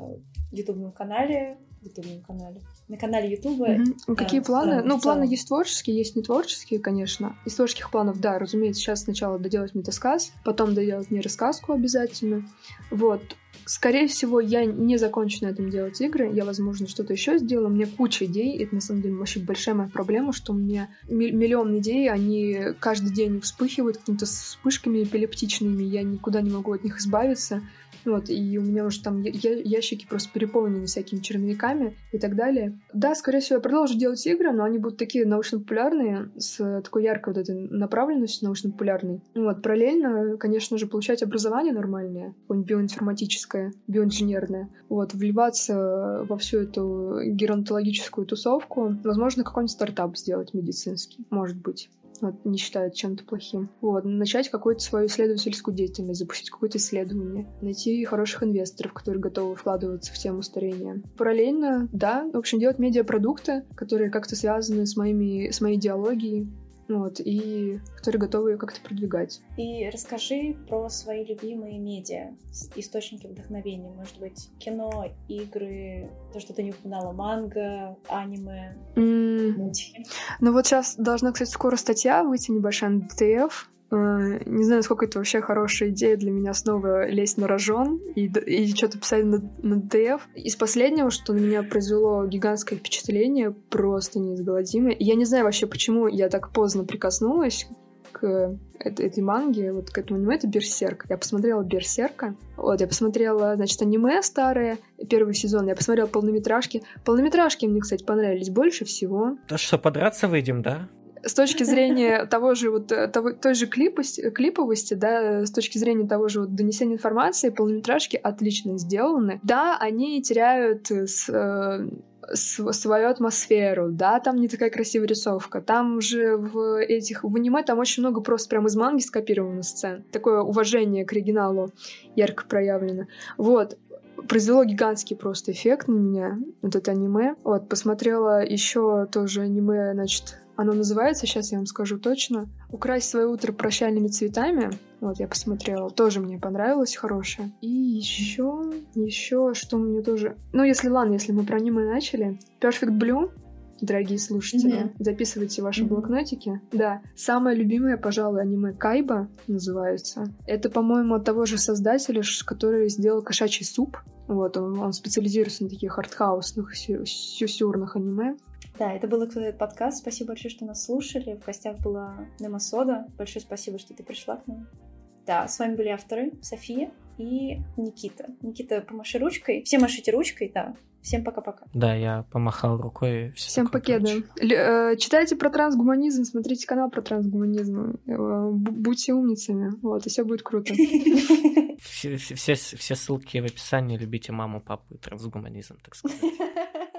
ютубном канале, ютубном канале, на канале Ютуба. Угу. Какие планы? Ну, планы есть творческие, есть не творческие, конечно. Из творческих планов, да, разумеется, сейчас сначала доделать метасказ, потом доделать мне рассказку обязательно. Вот. Скорее всего, я не закончу на этом делать игры. Я, возможно, что-то еще сделаю. У меня куча идей. Это, на самом деле, вообще большая моя проблема, что у меня миллион идей, они каждый день вспыхивают какими-то вспышками эпилептичными. Я никуда не могу от них избавиться. Вот, и у меня уже там ящики просто переполнены всякими черновиками и так далее. Да, скорее всего, я продолжу делать игры, но они будут такие научно-популярные, с такой яркой вот этой направленностью научно-популярной. Вот, параллельно, конечно же, получать образование нормальное, какое-нибудь биоинформатическое, биоинженерное. Вот, вливаться во всю эту геронтологическую тусовку. Возможно, какой-нибудь стартап сделать медицинский, может быть вот, не считают чем-то плохим. Вот, начать какую-то свою исследовательскую деятельность, запустить какое-то исследование, найти хороших инвесторов, которые готовы вкладываться в тему старения. Параллельно, да, в общем, делать медиапродукты, которые как-то связаны с, моими, с моей идеологией, вот, и которые готовы ее как-то продвигать. И расскажи про свои любимые медиа, источники вдохновения, может быть, кино, игры, то, что ты не упоминала, манга, аниме, mm. мультики. Ну вот сейчас должна, кстати, скоро статья выйти небольшая на ДТФ, не знаю, насколько это вообще хорошая идея для меня снова лезть на рожон и, и что-то писать на, на ДФ. Из последнего, что на меня произвело гигантское впечатление, просто неизгладимое. Я не знаю вообще, почему я так поздно прикоснулась к этой, этой манге, вот к этому аниме, это Берсерк. Я посмотрела Берсерка, вот, я посмотрела, значит, аниме старое, первый сезон, я посмотрела полнометражки. Полнометражки мне, кстати, понравились больше всего. То, что подраться выйдем, да? С точки зрения того же вот э, того, той же клиповости, клиповости, да, с точки зрения того же вот донесения информации, полнометражки отлично сделаны. Да, они теряют с, э, свою атмосферу, да, там не такая красивая рисовка, там же в этих, в аниме там очень много просто прям из манги скопировано сцен, такое уважение к оригиналу ярко проявлено. Вот, произвело гигантский просто эффект на меня, вот это аниме. Вот, посмотрела еще тоже аниме, значит, Оно называется, сейчас я вам скажу точно, «Украсть свое утро прощальными цветами». Вот, я посмотрела, тоже мне понравилось, хорошее. И еще, еще, что мне тоже... Ну, если, ладно, если мы про аниме начали. Perfect Blue, дорогие слушатели. Mm-hmm. Записывайте ваши mm-hmm. блокнотики. Да, самое любимое, пожалуй, аниме Кайба называется. Это, по-моему, от того же создателя, который сделал кошачий суп. Вот, он, он специализируется на таких артхаусных, сюсюрных аниме. Да, это был этот подкаст. Спасибо большое, что нас слушали. В гостях была Нема Сода. Большое спасибо, что ты пришла к нам. Да, с вами были авторы София и Никита. Никита, помаши ручкой. Все машите ручкой, да. Всем пока-пока. Да, я помахал рукой. Всем покеда. Э, читайте про трансгуманизм, смотрите канал про трансгуманизм. Э, будьте умницами. Вот, и все будет круто. Все, все, все ссылки в описании. Любите маму, папу и трансгуманизм, так сказать.